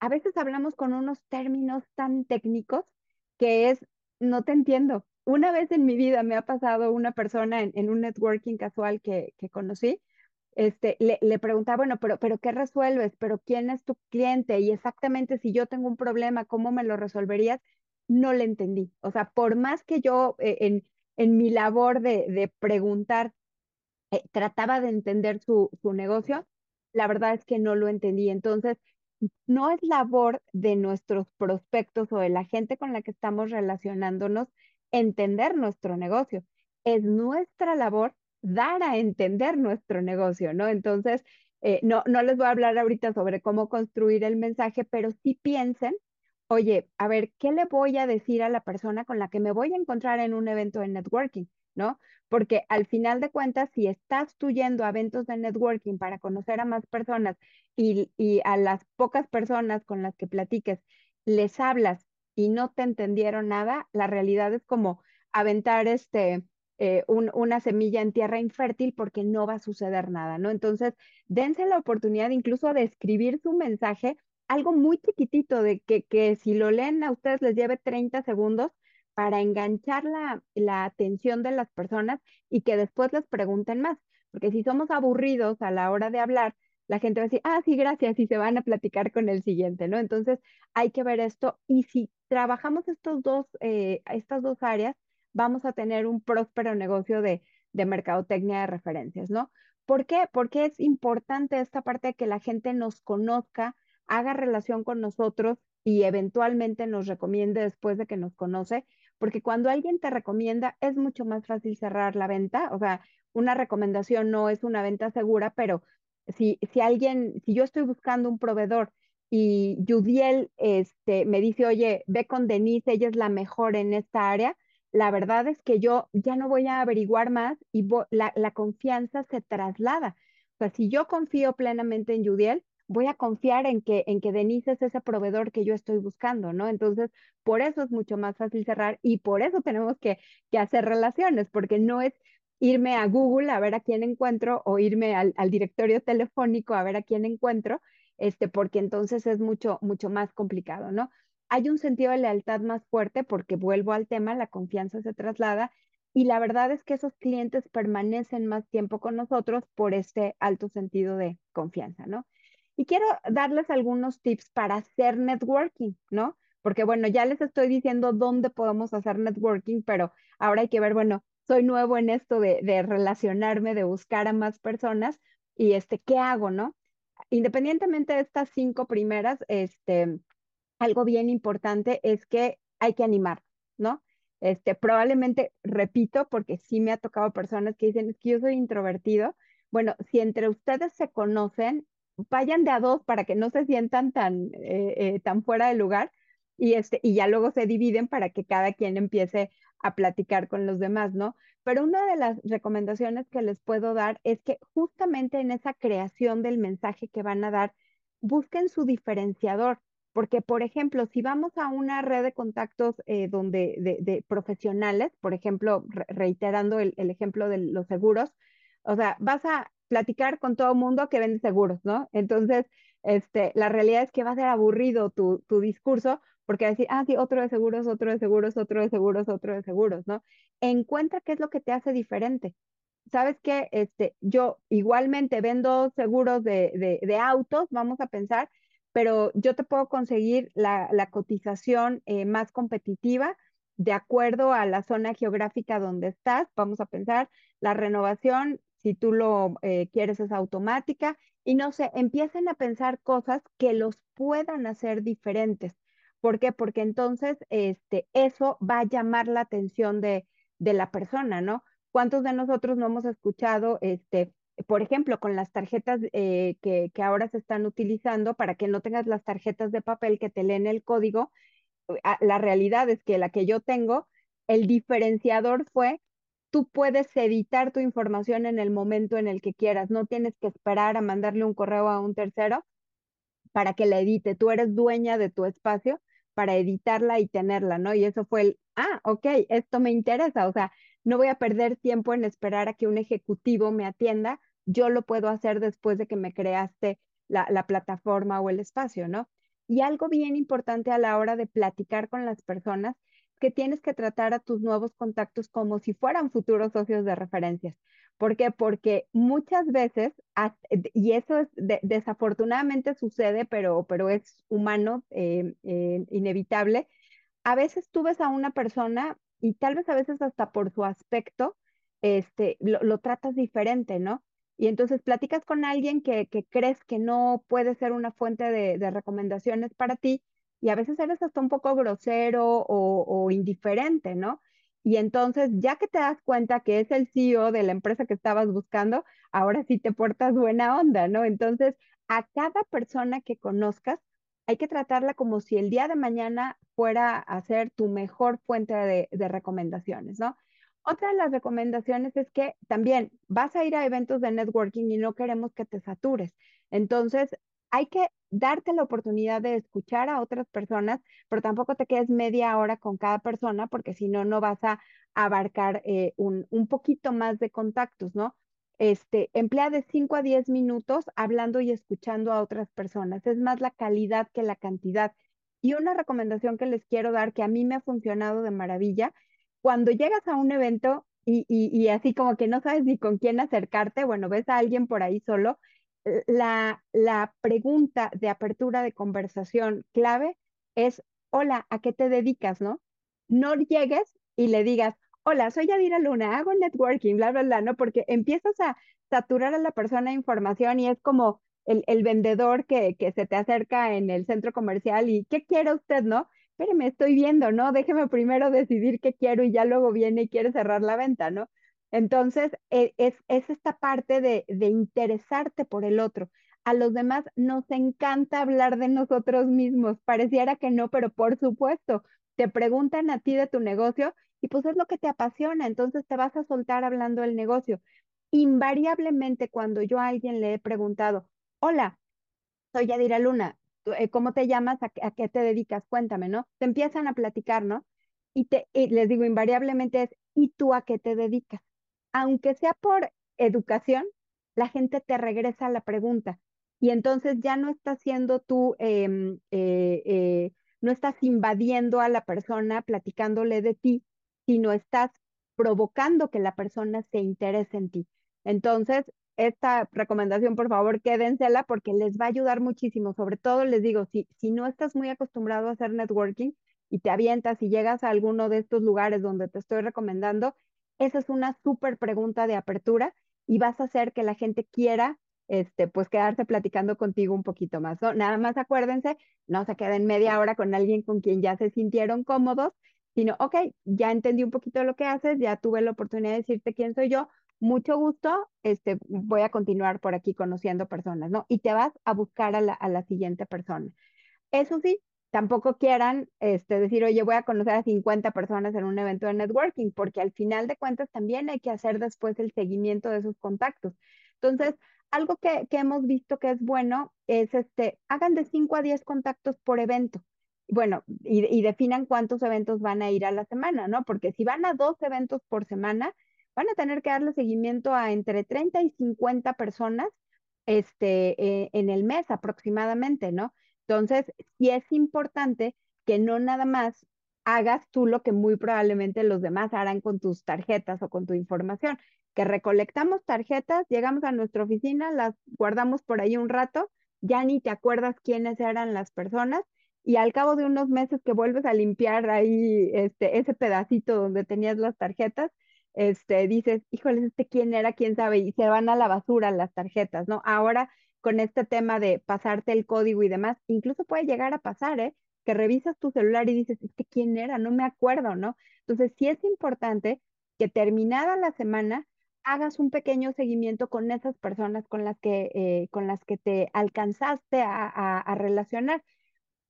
a veces hablamos con unos términos tan técnicos que es, no te entiendo. Una vez en mi vida me ha pasado una persona en, un networking casual que conocí, este, le, le, preguntaba, bueno, pero, pero ¿qué resuelves? ¿Pero quién es tu cliente? Y exactamente si yo tengo un problema, ¿cómo me lo resolverías? No le entendí. O sea, por más que yo eh, en, en mi labor de, de preguntar eh, trataba de entender su, su negocio, la verdad es que no lo entendí. Entonces, no es labor de nuestros prospectos o de la gente con la que estamos relacionándonos entender nuestro negocio. Es nuestra labor dar a entender nuestro negocio, ¿no? Entonces, eh, no, no les voy a hablar ahorita sobre cómo construir el mensaje, pero sí piensen, oye, a ver, ¿qué le voy a decir a la persona con la que me voy a encontrar en un evento de networking? ¿no? Porque al final de cuentas, si estás tú yendo a eventos de networking para conocer a más personas y, a las pocas personas con las que platiques les hablas y no te entendieron nada, la realidad es como aventar este, eh, una semilla en tierra infértil porque no va a suceder nada, ¿no? Entonces, dense la oportunidad incluso de escribir su mensaje, algo muy chiquitito, de que, que si lo leen a ustedes les lleve 30 segundos, para enganchar la, atención de las personas y que después les pregunten más. Porque si somos aburridos a la hora de hablar, la gente va a decir, ah, sí, gracias, y se van a platicar con el siguiente, ¿no? Entonces hay que ver esto y si trabajamos estos dos, eh, estas dos áreas, vamos a tener un próspero negocio de, de mercadotecnia de referencias, ¿no? ¿Por qué? Porque es importante esta parte de que la gente nos conozca, haga relación con nosotros y eventualmente nos recomiende después de que nos conoce, porque cuando alguien te recomienda es mucho más fácil cerrar la venta, o sea, una recomendación no es una venta segura, pero si, si alguien, si yo estoy buscando un proveedor y Judiel este, me dice, oye, ve con Denise, ella es la mejor en esta área, la verdad es que yo ya no voy a averiguar más y la, confianza se traslada. O sea, si yo confío plenamente en Judiel, voy a confiar en que, en que Denise es ese proveedor que yo estoy buscando, ¿no? Entonces, por eso es mucho más fácil cerrar y por eso tenemos que, que hacer relaciones, porque no es irme a Google a ver a quién encuentro o irme al, al, directorio telefónico a ver a quién encuentro, este, porque entonces es mucho, mucho más complicado, ¿no? Hay un sentido de lealtad más fuerte porque vuelvo al tema, la confianza se traslada y la verdad es que esos clientes permanecen más tiempo con nosotros por este alto sentido de confianza, ¿no? Y quiero darles algunos tips para hacer networking, ¿no? Porque bueno, ya les estoy diciendo dónde podemos hacer networking, pero ahora hay que ver, bueno, soy nuevo en esto de, relacionarme, de buscar a más personas y este, ¿qué hago, no? Independientemente de estas cinco primeras, este, algo bien importante es que hay que animar, ¿no? Este, probablemente, repito, porque sí me ha tocado personas que dicen, es que yo soy introvertido. Bueno, si entre ustedes se conocen, vayan de a dos para que no se sientan tan, eh, eh, tan fuera de lugar y, este, y ya luego se dividen para que cada quien empiece a platicar con los demás, ¿no? Pero una de las recomendaciones que les puedo dar es que justamente en esa creación del mensaje que van a dar, busquen su diferenciador, porque, por ejemplo, si vamos a una red de contactos eh, donde, de, profesionales, por ejemplo, reiterando el, el ejemplo de los seguros, o sea, vas a platicar con todo mundo que vende seguros, ¿no? Entonces, este, la realidad es que va a ser aburrido tu, tu discurso porque decir, ah, sí, otro de seguros, otro de seguros, otro de seguros, otro de seguros, ¿no? Encuentra qué es lo que te hace diferente. ¿Sabes qué? Este, yo igualmente vendo seguros de, de, autos, vamos a pensar, pero yo te puedo conseguir la, la cotización eh, más competitiva de acuerdo a la zona geográfica donde estás, vamos a pensar, la renovación si tú lo eh, quieres es automática y no sé, empiecen a pensar cosas que los puedan hacer diferentes. ¿Por qué? Porque entonces este, eso va a llamar la atención de, de la persona, ¿no? ¿Cuántos de nosotros no hemos escuchado, este, por ejemplo, con las tarjetas eh, que, que, ahora se están utilizando para que no tengas las tarjetas de papel que te leen el código? Ah, la realidad es que la que yo tengo, el diferenciador fue tú puedes editar tu información en el momento en el que quieras, no tienes que esperar a mandarle un correo a un tercero para que la edite, tú eres dueña de tu espacio para editarla y tenerla, ¿no? Y eso fue el, ah, ok, esto me interesa, o sea, no voy a perder tiempo en esperar a que un ejecutivo me atienda, yo lo puedo hacer después de que me creaste la, la plataforma o el espacio, ¿no? Y algo bien importante a la hora de platicar con las personas que tienes que tratar a tus nuevos contactos como si fueran futuros socios de referencias. ¿Por qué? Porque muchas veces, y eso es desafortunadamente sucede, pero, pero es humano, eh, eh, inevitable, a veces tú ves a una persona y tal vez a veces hasta por su aspecto, este, lo, tratas diferente, ¿no? Y entonces platicas con alguien que, crees que no puede ser una fuente de, recomendaciones para ti y a veces eres hasta un poco grosero o, indiferente, ¿no? Y entonces, ya que te das cuenta que es el CEO de la empresa que estabas buscando, ahora sí te portas buena onda, ¿no? Entonces, a cada persona que conozcas, hay que tratarla como si el día de mañana fuera a ser tu mejor fuente de, recomendaciones, ¿no? Otra de las recomendaciones es que también vas a ir a eventos de networking y no queremos que te satures. Entonces, hay que darte la oportunidad de escuchar a otras personas, pero tampoco te quedes media hora con cada persona porque si no, no vas a abarcar eh, un, un, poquito más de contactos, ¿no? Este, emplea de 5 a 10 minutos hablando y escuchando a otras personas. Es más la calidad que la cantidad. Y una recomendación que les quiero dar que a mí me ha funcionado de maravilla, cuando llegas a un evento y, así como que no sabes ni con quién acercarte, bueno, ves a alguien por ahí solo, eh, la, pregunta de apertura de conversación clave es, hola, ¿a qué te dedicas, no? No llegues y le digas, hola, soy Yadira Luna, hago networking, bla, bla, bla, ¿no? Porque empiezas a saturar a la persona de información y es como el, vendedor que, se te acerca en el centro comercial y, ¿qué quiere usted, no? Me estoy viendo, ¿no? Déjeme primero decidir qué quiero y ya luego viene y quiere cerrar la venta, ¿no? Entonces, e, es, es esta parte de, interesarte por el otro. A los demás nos encanta hablar de nosotros mismos. Pareciera que no, pero por supuesto, te preguntan a ti de tu negocio y pues es lo que te apasiona, entonces te vas a soltar hablando del negocio. Invariablemente cuando yo a alguien le he preguntado, hola, soy Yadira Luna, ¿cómo te llamas? ¿A, qué te dedicas? Cuéntame, ¿no? Te empiezan a platicar, ¿no? Y, te, les digo, invariablemente es, ¿y tú a qué te dedicas? Aunque sea por educación, la gente te regresa la pregunta. Y entonces ya no estás siendo tú, em, eh, eh, no estás invadiendo a la persona platicándole de ti, sino estás provocando que la persona se interese en ti. Entonces, esta recomendación, por favor, quédensela porque les va a ayudar muchísimo. Sobre todo, les digo, si, si no estás muy acostumbrado a hacer networking y te avientas y llegas a alguno de estos lugares donde te estoy recomendando, esa es una súper pregunta de apertura y vas a hacer que la gente quiera este, pues quedarse platicando contigo un poquito más. Nada más acuérdense, no se queden media hora con alguien con quien ya se sintieron cómodos sino, ok, ya entendí un poquito lo que haces, ya tuve la oportunidad de decirte quién soy yo, mucho gusto, este, voy a continuar por aquí conociendo personas, ¿no? Y te vas a buscar a la, a la siguiente persona. Eso sí, tampoco quieran este, decir, oye, voy a conocer a 50 personas en un evento de networking, porque al final de cuentas también hay que hacer después el seguimiento de esos contactos. Entonces, algo que, que hemos visto que es bueno es, este, hagan de 5 a 10 contactos por evento bueno, y, definan cuántos eventos van a ir a la semana, ¿no? Porque si van a dos eventos por semana, van a tener que darle seguimiento a entre 30 y 50 personas este, eh, en el mes aproximadamente, ¿no? Entonces, sí es importante que no nada más hagas tú lo que muy probablemente los demás harán con tus tarjetas o con tu información, que recolectamos tarjetas, llegamos a nuestra oficina, las guardamos por ahí un rato, ya ni te acuerdas quiénes eran las personas y al cabo de unos meses que vuelves a limpiar ahí este, ese pedacito donde tenías las tarjetas, este, dices, híjole, este quién era, quién sabe, y se van a la basura las tarjetas, ¿no? Ahora con este tema de pasarte el código y demás, incluso puede llegar a pasar, ¿eh? Que revisas tu celular y dices, este quién era, no me acuerdo, ¿no? Entonces sí es importante que terminada la semana hagas un pequeño seguimiento con esas personas con las que, eh, con las que te alcanzaste a relacionar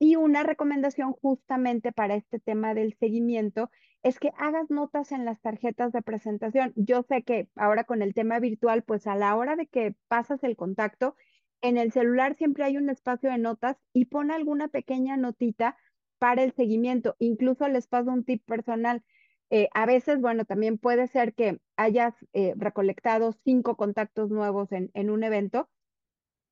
y una recomendación justamente para este tema del seguimiento es que hagas notas en las tarjetas de presentación. Yo sé que ahora con el tema virtual, pues a la hora de que pasas el contacto, en el celular siempre hay un espacio de notas y pon alguna pequeña notita para el seguimiento. Incluso les paso un tip personal. Eh, a veces, bueno, también puede ser que hayas eh, recolectado cinco contactos nuevos en, en un evento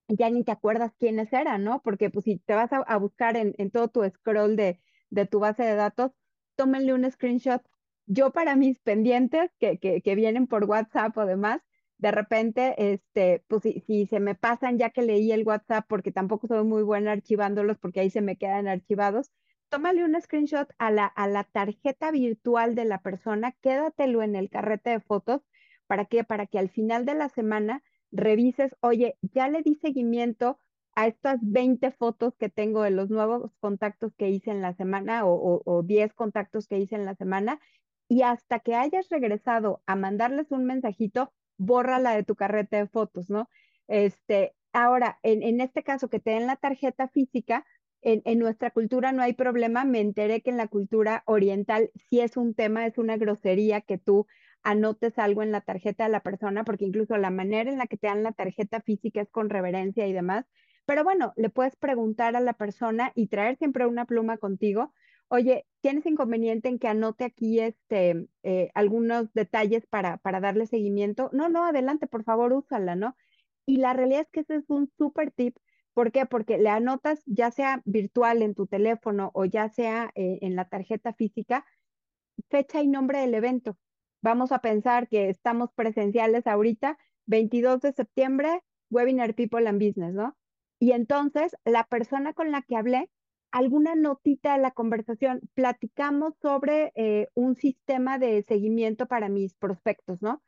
ya ni te acuerdas quiénes eran, ¿no? Porque pues si te vas a, buscar en, todo tu scroll de, de, tu base de datos, tómenle un screenshot. Yo para mis pendientes que, que, vienen por WhatsApp o demás, de repente, este, pues si, si, se me pasan ya que leí el WhatsApp, porque tampoco soy muy buena archivándolos, porque ahí se me quedan archivados, tómale un screenshot a la, a la tarjeta virtual de la persona, quédatelo en el carrete de fotos ¿Para qué? Para que al final de la semana revises, oye, ya le di seguimiento a estas 20 fotos que tengo de los nuevos contactos que hice en la semana o, o, 10 contactos que hice en la semana y hasta que hayas regresado a mandarles un mensajito, bórrala de tu carreta de fotos, ¿no? Este, ahora, en, este caso que te den la tarjeta física, en, en, nuestra cultura no hay problema. Me enteré que en la cultura oriental sí es un tema, es una grosería que tú anotes algo en la tarjeta de la persona, porque incluso la manera en la que te dan la tarjeta física es con reverencia y demás. Pero bueno, le puedes preguntar a la persona y traer siempre una pluma contigo. Oye, ¿tienes inconveniente en que anote aquí este, eh, algunos detalles para, para darle seguimiento? No, no, adelante, por favor, úsala, ¿no? Y la realidad es que ese es un súper tip. ¿Por qué? Porque le anotas ya sea virtual en tu teléfono o ya sea eh, en la tarjeta física, fecha y nombre del evento. Vamos a pensar que estamos presenciales ahorita, 22 de septiembre, Webinar People and Business, ¿no? Y entonces la persona con la que hablé, alguna notita de la conversación, platicamos sobre eh, un sistema de seguimiento para mis prospectos, ¿no?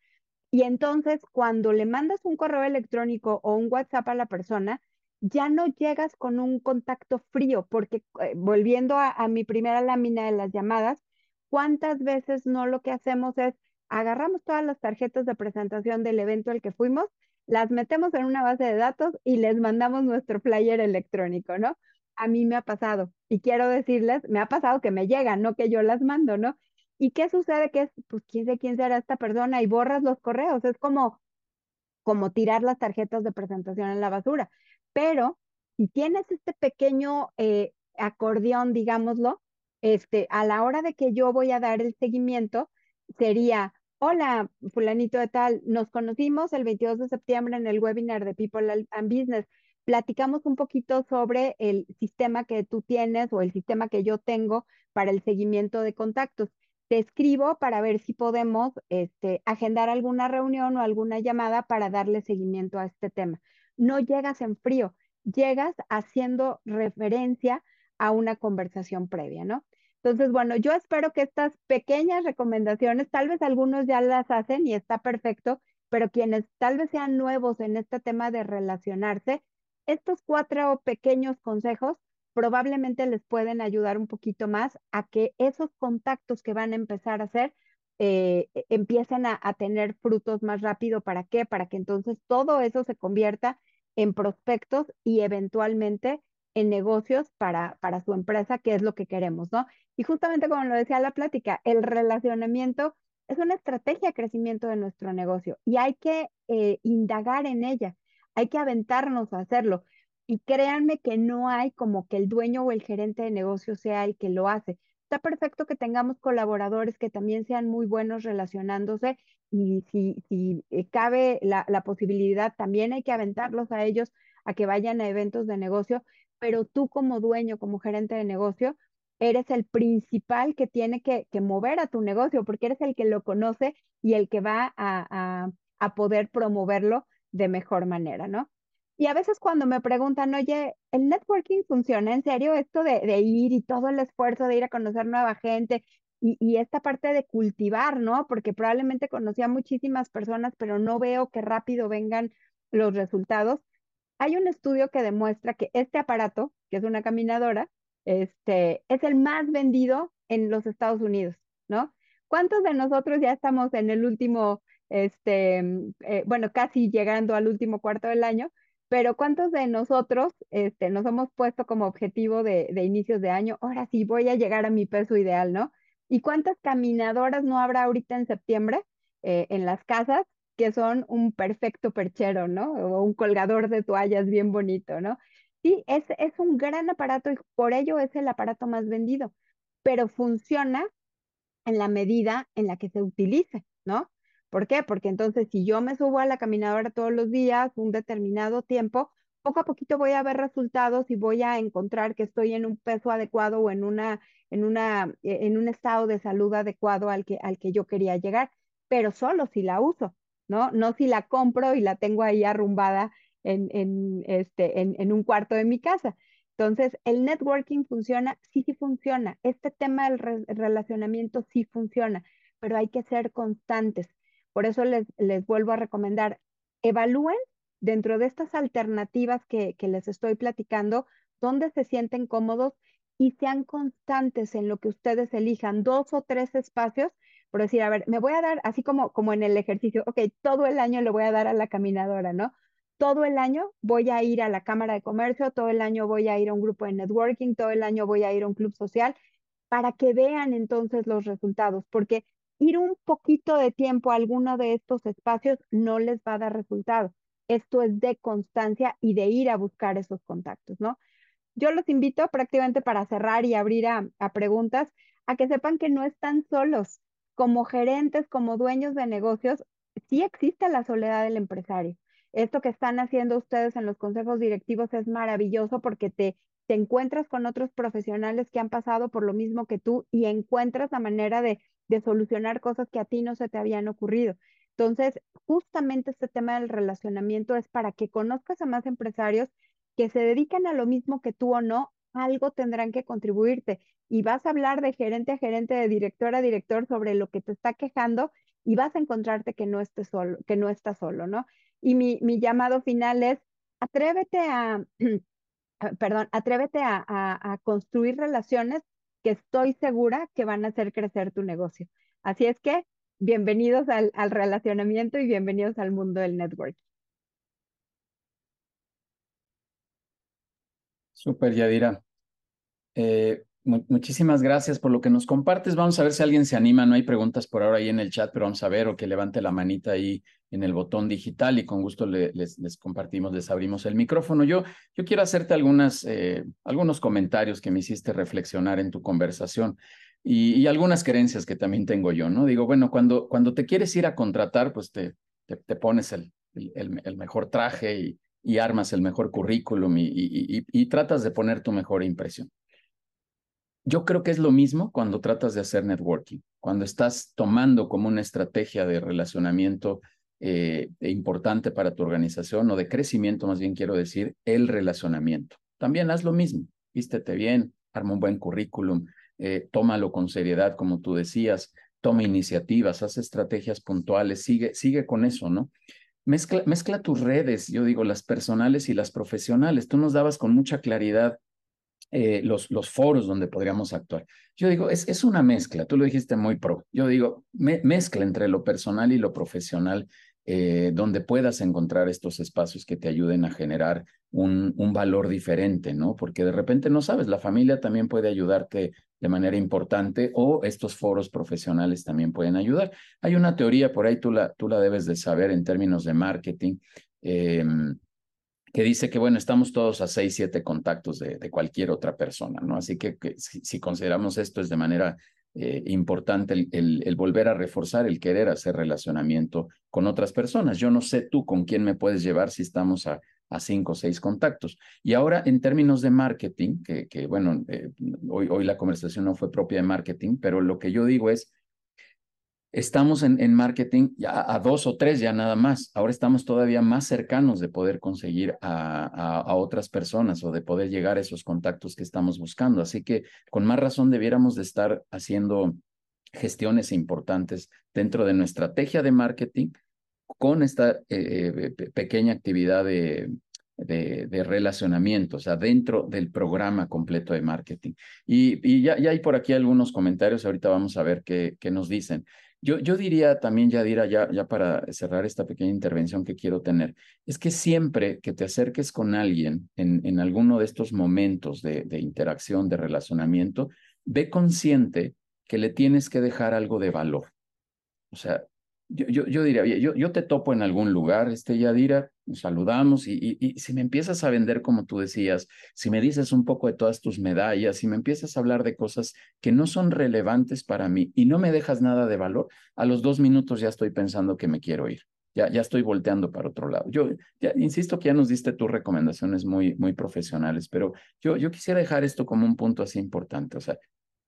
Y entonces cuando le mandas un correo electrónico o un WhatsApp a la persona, ya no llegas con un contacto frío, porque eh, volviendo a mi primera lámina de las llamadas, ¿Cuántas veces no lo que hacemos es agarramos todas las tarjetas de presentación del evento al que fuimos, las metemos en una base de datos y les mandamos nuestro flyer electrónico, ¿no? A mí me ha pasado y quiero decirles, me ha pasado que me llegan, no que yo las mando, ¿no? ¿Y qué sucede? Que es, pues, quién quién será esta persona y borras los correos. Es como, como tirar las tarjetas de presentación en la basura. Pero si tienes este pequeño eh, acordeón, digámoslo, este, a la hora de que yo voy a dar el seguimiento, sería, hola, fulanito de tal, nos conocimos el 22 de septiembre en el webinar de People and Business. Platicamos un poquito sobre el sistema que tú tienes o el sistema que yo tengo para el seguimiento de contactos. Te escribo para ver si podemos este, agendar alguna reunión o alguna llamada para darle seguimiento a este tema. No llegas en frío, llegas haciendo referencia a una conversación previa, ¿no? Entonces, bueno, yo espero que estas pequeñas recomendaciones, tal vez algunos ya las hacen y está perfecto, pero quienes tal vez sean nuevos en este tema de relacionarse, estos cuatro pequeños consejos probablemente les pueden ayudar un poquito más a que esos contactos que van a empezar a hacer eh, e, empiecen a, a, tener frutos más rápido. ¿Para qué? Para que entonces todo eso se convierta en prospectos y eventualmente en negocios para, para su empresa, que es lo que queremos, ¿no? Y justamente como lo decía la plática, el relacionamiento es una estrategia de crecimiento de nuestro negocio y hay que eh, indagar en ella, hay que aventarnos a hacerlo. Y créanme que no hay como que el dueño o el gerente de negocio sea el que lo hace. Está perfecto que tengamos colaboradores que también sean muy buenos relacionándose y si, si eh, cabe la, la posibilidad, también hay que aventarlos a ellos a que vayan a eventos de negocio, pero tú como dueño, como gerente de negocio, eres el principal que tiene que, mover a tu negocio, porque eres el que lo conoce y el que va a, poder promoverlo de mejor manera, ¿no? Y a veces cuando me preguntan, oye, ¿el networking funciona en serio? Esto de, ir y todo el esfuerzo de ir a conocer nueva gente y, y, esta parte de cultivar, ¿no? Porque probablemente conocí a muchísimas personas, pero no veo que rápido vengan los resultados. Hay un estudio que demuestra que este aparato, que es una caminadora, este, es el más vendido en los Estados Unidos, ¿no? ¿Cuántos de nosotros ya estamos en el último, este, eh, bueno, casi llegando al último cuarto del año, pero cuántos de nosotros este, nos hemos puesto como objetivo de, de inicios de año, ahora sí voy a llegar a mi peso ideal, ¿no? ¿Y cuántas caminadoras no habrá ahorita en septiembre eh, en las casas que son un perfecto perchero, ¿no? O un colgador de toallas bien bonito, ¿no? Sí, es, es un gran aparato y por ello es el aparato más vendido, pero funciona en la medida en la que se utilice, ¿no? ¿Por qué? Porque entonces si yo me subo a la caminadora todos los días, un determinado tiempo, poco a poquito voy a ver resultados y voy a encontrar que estoy en un peso adecuado o en una, en una, en un estado de salud adecuado al que, al que yo quería llegar, pero solo si la uso. ¿No? No si la compro y la tengo ahí arrumbada en, en, este, en, un cuarto de mi casa. Entonces, el networking funciona, sí, sí funciona. Este tema del relacionamiento sí funciona, pero hay que ser constantes. Por eso les, les vuelvo a recomendar, evalúen dentro de estas alternativas que, que les estoy platicando, dónde se sienten cómodos y sean constantes en lo que ustedes elijan, dos o tres espacios, por decir, a ver, me voy a dar, así como, como en el ejercicio, ok, todo el año le voy a dar a la caminadora, ¿no? Todo el año voy a ir a la Cámara de Comercio, todo el año voy a ir a un grupo de networking, todo el año voy a ir a un club social, para que vean entonces los resultados, porque ir un poquito de tiempo a alguno de estos espacios no les va a dar resultado. Esto es de constancia y de ir a buscar esos contactos, ¿no? yo los invito prácticamente para cerrar y abrir a, preguntas a que sepan que no están solos. Como gerentes, como dueños de negocios, sí existe la soledad del empresario. Esto que están haciendo ustedes en los consejos directivos es maravilloso porque te, te encuentras con otros profesionales que han pasado por lo mismo que tú y encuentras la manera de, de solucionar cosas que a ti no se te habían ocurrido. Entonces, justamente este tema del relacionamiento es para que conozcas a más empresarios que se dedican a lo mismo que tú o no, algo tendrán que contribuirte. Y vas a hablar de gerente a gerente, de director a director sobre lo que te está quejando y vas a encontrarte que no estés solo, que no estás solo, ¿no? Y mi, mi llamado final es, atrévete a, perdón, atrévete a, a, construir relaciones que estoy segura que van a hacer crecer tu negocio. Así es que, bienvenidos al, al relacionamiento y bienvenidos al mundo del networking. Súper, Yadira. Eh, muchísimas gracias por lo que nos compartes. Vamos a ver si alguien se anima. No hay preguntas por ahora ahí en el chat, pero vamos a ver o que levante la manita ahí en el botón digital y con gusto les, les, compartimos, les abrimos el micrófono. Yo, yo quiero hacerte algunas, eh, algunos comentarios que me hiciste reflexionar en tu conversación y, algunas creencias que también tengo yo, ¿no? Digo, bueno, cuando, cuando te quieres ir a contratar, pues te, te, pones el, el mejor traje y y armas el mejor currículum y, tratas de poner tu mejor impresión. Yo creo que es lo mismo cuando tratas de hacer networking, cuando estás tomando como una estrategia de relacionamiento eh, importante para tu organización o de crecimiento, más bien quiero decir, el relacionamiento. También haz lo mismo, vístete bien, arma un buen currículum, eh, tómalo con seriedad, como tú decías, toma iniciativas, haz estrategias puntuales, sigue, sigue con eso, ¿no? Mezcla, mezcla tus redes, yo digo, las personales y las profesionales. Tú nos dabas con mucha claridad eh, los, los foros donde podríamos actuar. Yo digo, es, es una mezcla, tú lo dijiste muy pro. Yo digo, mezcla entre lo personal y lo profesional, eh, donde puedas encontrar estos espacios que te ayuden a generar un, valor diferente, ¿no? Porque de repente no sabes, la familia también puede ayudarte de manera importante o estos foros profesionales también pueden ayudar. Hay una teoría por ahí, tú la, tú la debes de saber en términos de marketing, em, que dice que, bueno, estamos todos a seis, siete contactos de cualquier otra persona, ¿no? Así que, si, consideramos esto es de manera eh, importante el, volver a reforzar el querer hacer relacionamiento con otras personas. Yo no sé tú con quién me puedes llevar si estamos a, cinco o seis contactos. Y ahora, en términos de marketing, que, que bueno, eh, hoy, hoy la conversación no fue propia de marketing, pero lo que yo digo es, estamos en, en marketing ya a dos o tres ya nada más. Ahora estamos todavía más cercanos de poder conseguir a, a, otras personas o de poder llegar a esos contactos que estamos buscando. Así que con más razón debiéramos de estar haciendo gestiones importantes dentro de nuestra estrategia de marketing con esta eh, eh, pequeña actividad de, de, relacionamiento, o sea, dentro del programa completo de marketing. Y, y ya, ya, hay por aquí algunos comentarios, ahorita vamos a ver qué, qué nos dicen. Yo, yo diría también, Yadira, ya, ya para cerrar esta pequeña intervención que quiero tener, es que siempre que te acerques con alguien en, en alguno de estos momentos de, de interacción, de relacionamiento, ve consciente que le tienes que dejar algo de valor. O sea, yo, yo, diría, yo, yo te topo en algún lugar, este Yadira, nos saludamos y, y, si me empiezas a vender como tú decías, si me dices un poco de todas tus medallas, si me empiezas a hablar de cosas que no son relevantes para mí y no me dejas nada de valor, a los dos minutos ya estoy pensando que me quiero ir. Ya, ya estoy volteando para otro lado. Yo insisto que ya nos diste tus recomendaciones muy, muy profesionales, pero yo, yo quisiera dejar esto como un punto así importante. O sea,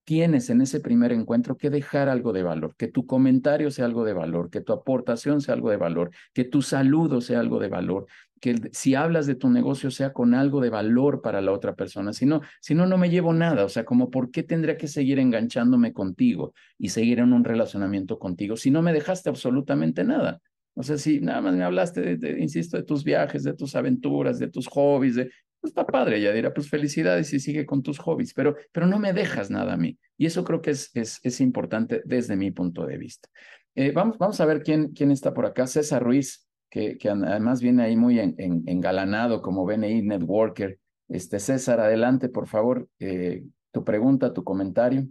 tienes en ese primer encuentro que dejar algo de valor, que tu comentario sea algo de valor, que tu aportación sea algo de valor, que tu saludo sea algo de valor, que si hablas de tu negocio sea con algo de valor para la otra persona. Si no, si no, no me llevo nada. O sea, como por qué tendría que seguir enganchándome contigo y seguir en un relacionamiento contigo si no me dejaste absolutamente nada. O sea, si nada más me hablaste, de, insisto, de tus viajes, de tus aventuras, de tus hobbies, de, pues está padre, ya dirá, pues felicidades y sigue con tus hobbies, pero, pero no me dejas nada a mí. Y eso creo que es, es, es importante desde mi punto de vista. Eh, vamos, vamos a ver quién, quién está por acá. César Ruiz, que, que además viene ahí muy en, engalanado como BNI Networker. Este, César, adelante, por favor, eh, tu pregunta, tu comentario.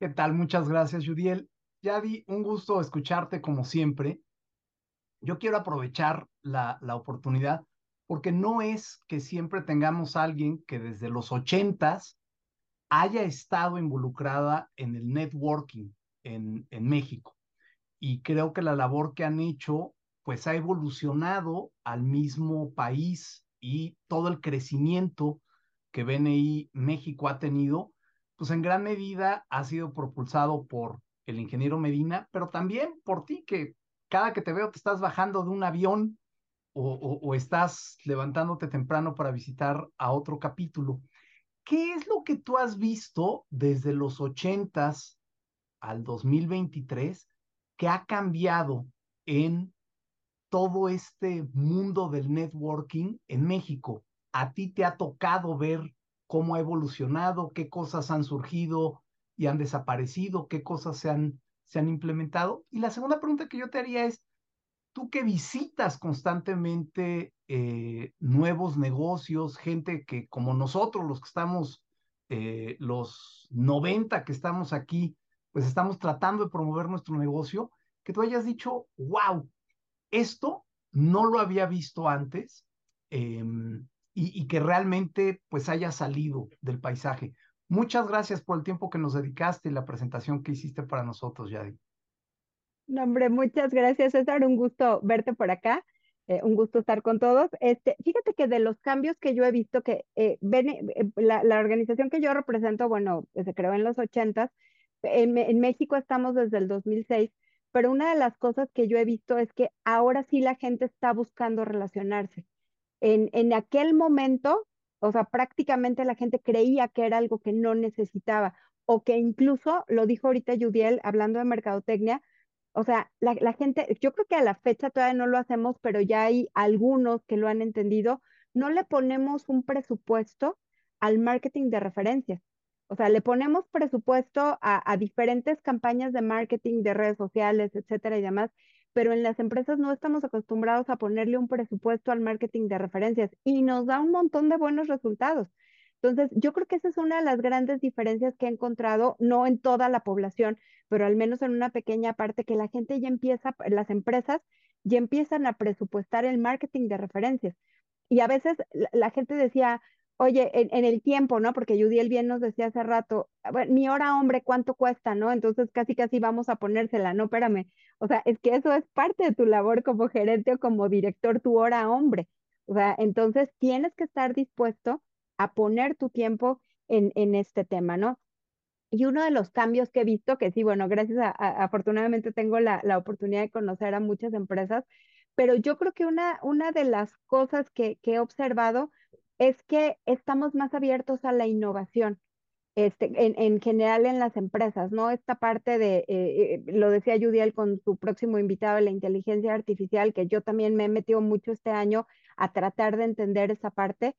¿Qué tal? Muchas gracias, Judiel. Yadi, un gusto escucharte como siempre. Yo quiero aprovechar la, la oportunidad porque no es que siempre tengamos alguien que desde los ochentas haya estado involucrada en el networking en, en México. Y creo que la labor que han hecho, pues ha evolucionado al mismo país y todo el crecimiento que BNI México ha tenido, pues en gran medida ha sido propulsado por el ingeniero Medina, pero también por ti, que cada que te veo te estás bajando de un avión o, estás levantándote temprano para visitar a otro capítulo. ¿Qué es lo que tú has visto desde los ochentas al 2023 que ha cambiado en todo este mundo del networking en México? ¿A ti te ha tocado ver cómo ha evolucionado, qué cosas han surgido y han desaparecido, qué cosas se han, se han implementado? Y la segunda pregunta que yo te haría es, tú que visitas constantemente eh, nuevos negocios, gente que como nosotros, los que estamos, eh, los 90 que estamos aquí, pues estamos tratando de promover nuestro negocio, que tú hayas dicho, wow, esto no lo había visto antes em, y, y, que realmente pues haya salido del paisaje. Muchas gracias por el tiempo que nos dedicaste y la presentación que hiciste para nosotros, Yadi. No, hombre, muchas gracias, César. Un gusto verte por acá. Eh, un gusto estar con todos. Este, fíjate que de los cambios que yo he visto que eh, eh, la, la, organización que yo represento, bueno, se creó en los ochentas, en, en, México estamos desde el 2006, pero una de las cosas que yo he visto es que ahora sí la gente está buscando relacionarse. En, en aquel momento, o sea, prácticamente la gente creía que era algo que no necesitaba o que incluso, lo dijo ahorita Judiel hablando de mercadotecnia, o sea, la, gente, yo creo que a la fecha todavía no lo hacemos, pero ya hay algunos que lo han entendido, no le ponemos un presupuesto al marketing de referencias. O sea, le ponemos presupuesto a, a diferentes campañas de marketing de redes sociales, etcétera y demás, pero en las empresas no estamos acostumbrados a ponerle un presupuesto al marketing de referencias y nos da un montón de buenos resultados. Entonces, yo creo que esa es una de las grandes diferencias que he encontrado, no en toda la población, pero al menos en una pequeña parte, que la gente ya empieza, las empresas ya empiezan a presupuestar el marketing de referencias. Y a veces la, gente decía, oye, en, el tiempo, ¿no? Porque Judiel bien nos decía hace rato, bueno, mi hora hombre, ¿cuánto cuesta, no? Entonces casi casi vamos a ponérsela, no, espérame. O sea, es que eso es parte de tu labor como gerente o como director, tu hora hombre. O sea, entonces tienes que estar dispuesto a poner tu tiempo en, este tema, ¿no? Y uno de los cambios que he visto, que sí, bueno, gracias a, afortunadamente tengo la, oportunidad de conocer a muchas empresas, pero yo creo que una, de las cosas que, he observado es que estamos más abiertos a la innovación. Este, en, en, general en las empresas, ¿no? Esta parte de, eh, eh, lo decía Judiel con su próximo invitado, la inteligencia artificial, que yo también me he metido mucho este año a tratar de entender esa parte,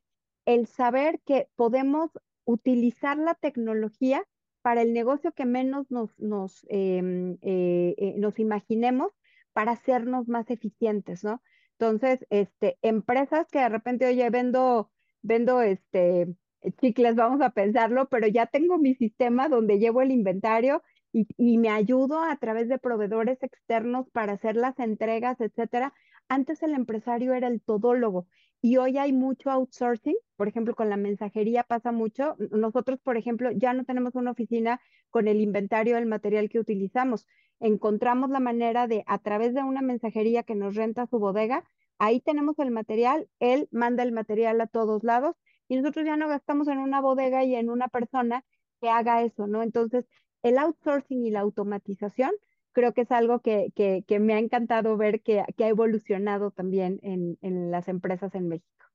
el saber que podemos utilizar la tecnología para el negocio que menos nos, em, eh, eh, nos imaginemos para hacernos más eficientes, ¿no? Entonces, este, empresas que de repente, oye, vendo, vendo este, chicles, vamos a pensarlo, pero ya tengo mi sistema donde llevo el inventario y, y, me ayudo a través de proveedores externos para hacer las entregas, etcétera. Antes el empresario era el todólogo y hoy hay mucho outsourcing, por ejemplo, con la mensajería pasa mucho. Nosotros, por ejemplo, ya no tenemos una oficina con el inventario del material que utilizamos. Encontramos la manera de, a través de una mensajería que nos renta su bodega, ahí tenemos el material, él manda el material a todos lados y nosotros ya no gastamos en una bodega y en una persona que haga eso, ¿no? Entonces, el outsourcing y la automatización creo que es algo que, que, que me ha encantado ver que, que ha evolucionado también en, en las empresas en México.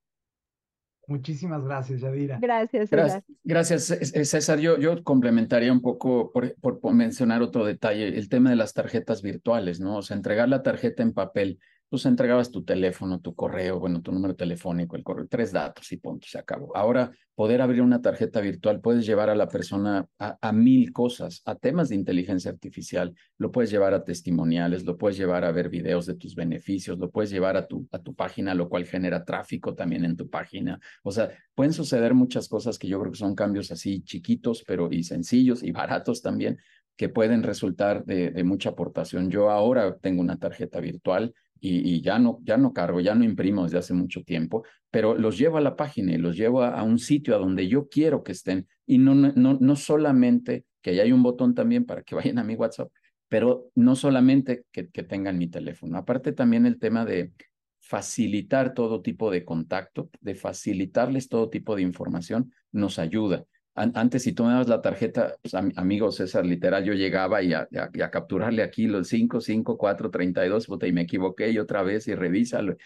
Muchísimas gracias, Yadira. Gracias, gracias, gracias, César. Yo, yo complementaría un poco por, por, mencionar otro detalle, el tema de las tarjetas virtuales, ¿no? O sea, entregar la tarjeta en papel pues entregabas tu teléfono, tu correo, bueno, tu número telefónico, el correo, tres datos y punto, se acabó. Ahora, poder abrir una tarjeta virtual, puedes llevar a la persona a, mil cosas, a temas de inteligencia artificial, lo puedes llevar a testimoniales, lo puedes llevar a ver videos de tus beneficios, lo puedes llevar a tu, a tu página, lo cual genera tráfico también en tu página. O sea, pueden suceder muchas cosas que yo creo que son cambios así chiquitos, pero y sencillos y baratos también, que pueden resultar de, mucha aportación. Yo ahora tengo una tarjeta virtual y, ya, no, ya no cargo, ya no imprimo desde hace mucho tiempo, pero los llevo a la página y los llevo a, un sitio a donde yo quiero que estén. Y no, no, no solamente que ahí hay un botón también para que vayan a mi WhatsApp, pero no solamente que, que tengan mi teléfono, aparte también el tema de facilitar todo tipo de contacto, de facilitarles todo tipo de información, nos ayuda antes, si tú me dabas la tarjeta, pues, amigo César, literal, yo llegaba y a, capturarle aquí los 5, 5, 4, 32, y me equivoqué y otra vez y revísalo.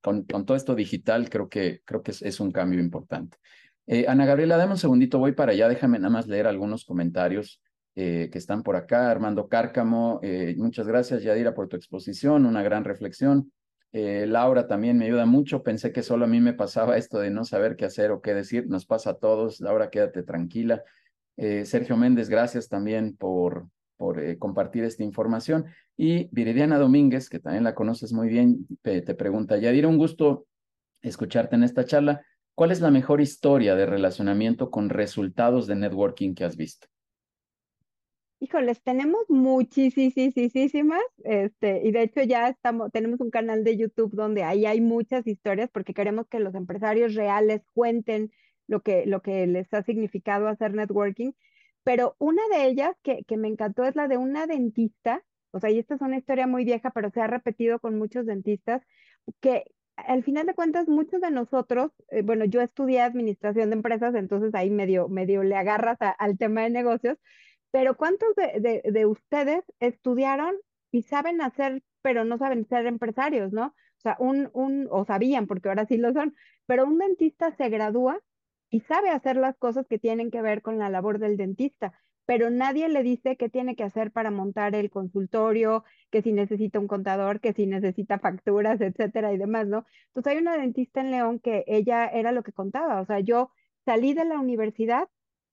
Con, con, todo esto digital, creo que, creo que es, un cambio importante. Eh, Ana Gabriela, dame un segundito, voy para allá, déjame nada más leer algunos comentarios eh, que están por acá. Armando Cárcamo, eh, muchas gracias, Yadira, por tu exposición, una gran reflexión. Eh, Laura también me ayuda mucho. Pensé que solo a mí me pasaba esto de no saber qué hacer o qué decir. Nos pasa a todos. Laura, quédate tranquila. Eh, Sergio Méndez, gracias también por, por eh, compartir esta información. Y Viridiana Domínguez, que también la conoces muy bien, te, te pregunta, Yadira, un gusto escucharte en esta charla. ¿Cuál es la mejor historia de relacionamiento con resultados de networking que has visto? Híjoles, tenemos muchísimas, este, y de hecho ya estamos, tenemos un canal de YouTube donde ahí hay muchas historias porque queremos que los empresarios reales cuenten lo que, lo que les ha significado hacer networking. Pero una de ellas que, que me encantó es la de una dentista, o sea, y esta es una historia muy vieja, pero se ha repetido con muchos dentistas, que al final de cuentas muchos de nosotros, eh, bueno, yo estudié administración de empresas, entonces ahí medio, medio le agarras al tema de negocios, pero ¿cuántos de, de, ustedes estudiaron y saben hacer, pero no saben ser empresarios, ¿no? O sea, un, un, o sabían, porque ahora sí lo son, pero un dentista se gradúa y sabe hacer las cosas que tienen que ver con la labor del dentista, pero nadie le dice qué tiene que hacer para montar el consultorio, que si necesita un contador, que si necesita facturas, etcétera y demás, ¿no? Entonces hay una dentista en León que ella era lo que contaba, o sea, yo salí de la universidad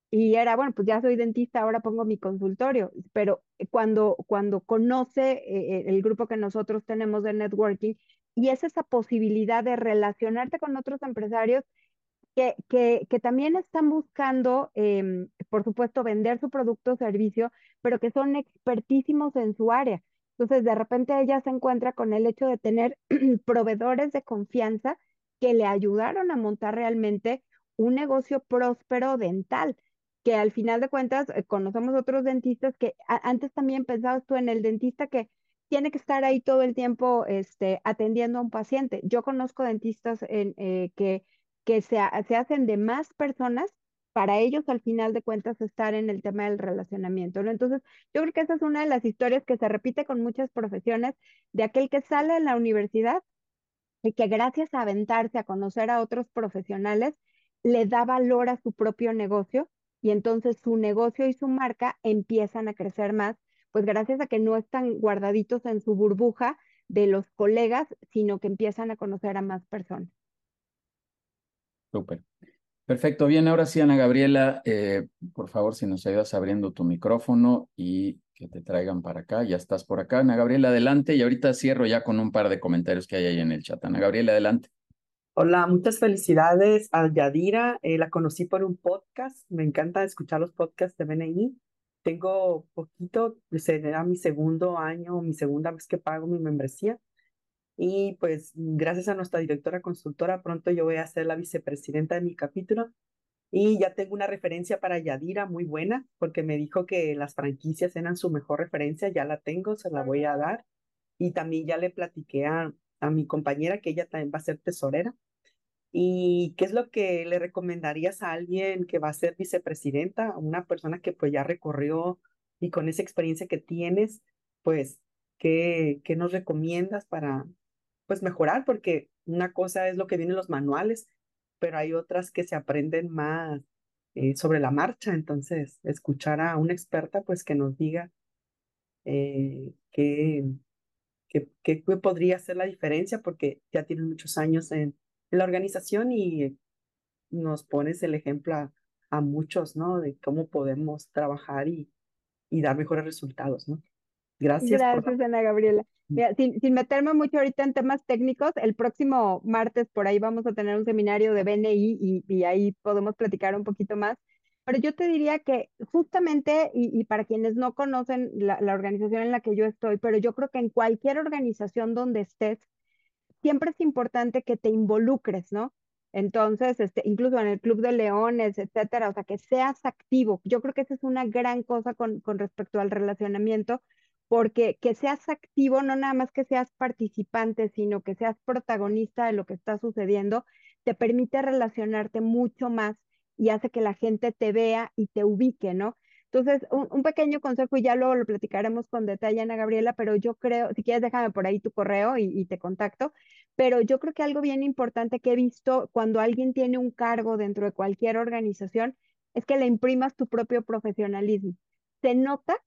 y era, bueno, pues ya soy dentista, ahora pongo mi consultorio, pero cuando, cuando conoce eh, el grupo que nosotros tenemos de networking y es esa posibilidad de relacionarte con otros empresarios que, que, que también están buscando, em, por supuesto, vender su producto o servicio, pero que son expertísimos en su área. Entonces, de repente ella se encuentra con el hecho de tener proveedores de confianza que le ayudaron a montar realmente un negocio próspero dental que al final de cuentas eh, conocemos otros dentistas que antes también pensabas tú en el dentista que tiene que estar ahí todo el tiempo este, atendiendo a un paciente. Yo conozco dentistas en, eh, que, que se, se hacen de más personas para ellos al final de cuentas estar en el tema del relacionamiento, ¿no? Entonces, yo creo que esa es una de las historias que se repite con muchas profesiones de aquel que sale de la universidad y que gracias a aventarse a conocer a otros profesionales, le da valor a su propio negocio y entonces su negocio y su marca empiezan a crecer más, pues gracias a que no están guardaditos en su burbuja de los colegas, sino que empiezan a conocer a más personas. Súper. Perfecto, bien, ahora sí, Ana Gabriela, eh, por favor, si nos ayudas abriendo tu micrófono y que te traigan para acá, ya estás por acá, Ana Gabriela, adelante, y ahorita cierro ya con un par de comentarios que hay ahí en el chat. Ana Gabriela, adelante. Hola, muchas felicidades a Yadira. Eh, la conocí por un podcast. Me encanta escuchar los podcasts de BNI. Tengo poquito, será mi segundo año, mi segunda vez que pago mi membresía. Y pues gracias a nuestra directora consultora, pronto yo voy a ser la vicepresidenta de mi capítulo. Y ya tengo una referencia para Yadira muy buena, porque me dijo que las franquicias eran su mejor referencia. Ya la tengo, se la voy a dar. Y también ya le platiqué a, a mi compañera que ella también va a ser tesorera ¿Y qué es lo que le recomendarías a alguien que va a ser vicepresidenta, una persona que pues ya recorrió y con esa experiencia que tienes, pues, ¿qué, qué nos recomiendas para pues mejorar? Porque una cosa es lo que viene en los manuales, pero hay otras que se aprenden más eh, sobre la marcha. Entonces, escuchar a una experta, pues que nos diga eh, qué, qué, qué, podría ser la diferencia, porque ya tienen muchos años en, la organización y nos pones el ejemplo a, a, muchos, ¿no? De cómo podemos trabajar y, y dar mejores resultados, ¿no? Gracias. Gracias, Ana Gabriela. sin, sin, meterme mucho ahorita en temas técnicos, el próximo martes por ahí vamos a tener un seminario de BNI y, y ahí podemos platicar un poquito más. Pero yo te diría que justamente, y, para quienes no conocen la, la, organización en la que yo estoy, pero yo creo que en cualquier organización donde estés, siempre es importante que te involucres, ¿no? Entonces, este, incluso en el Club de Leones, etcétera, o sea, que seas activo. Yo creo que esa es una gran cosa con, con respecto al relacionamiento, porque que seas activo, no nada más que seas participante, sino que seas protagonista de lo que está sucediendo, te permite relacionarte mucho más y hace que la gente te vea y te ubique, ¿no? Entonces, un, pequeño consejo y ya luego lo platicaremos con detalle, Ana Gabriela, pero yo creo, si quieres déjame por ahí tu correo y, y, te contacto, pero yo creo que algo bien importante que he visto cuando alguien tiene un cargo dentro de cualquier organización es que le imprimas tu propio profesionalismo. Se nota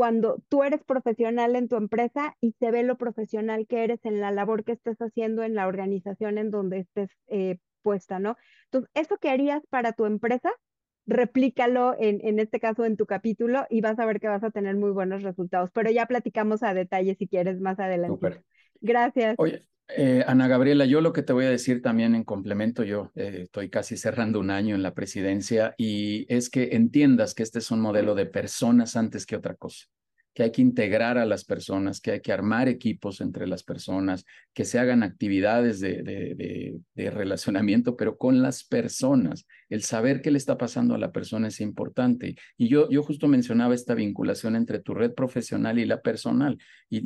cuando tú eres profesional en tu empresa y se ve lo profesional que eres en la labor que estés haciendo en la organización en donde estés eh, puesta, ¿no? Entonces, eso que harías para tu empresa, replícalo en, en este caso en tu capítulo y vas a ver que vas a tener muy buenos resultados, pero ya platicamos a detalle si quieres más adelante. Gracias. Oye, eh, Ana Gabriela, yo lo que te voy a decir también en complemento, yo eh, estoy casi cerrando un año en la presidencia y es que entiendas que este es un modelo de personas antes que otra cosa que hay que integrar a las personas, que hay que armar equipos entre las personas, que se hagan actividades de, de, relacionamiento, pero con las personas. El saber qué le está pasando a la persona es importante. Y yo, yo justo mencionaba esta vinculación entre tu red profesional y la personal, y,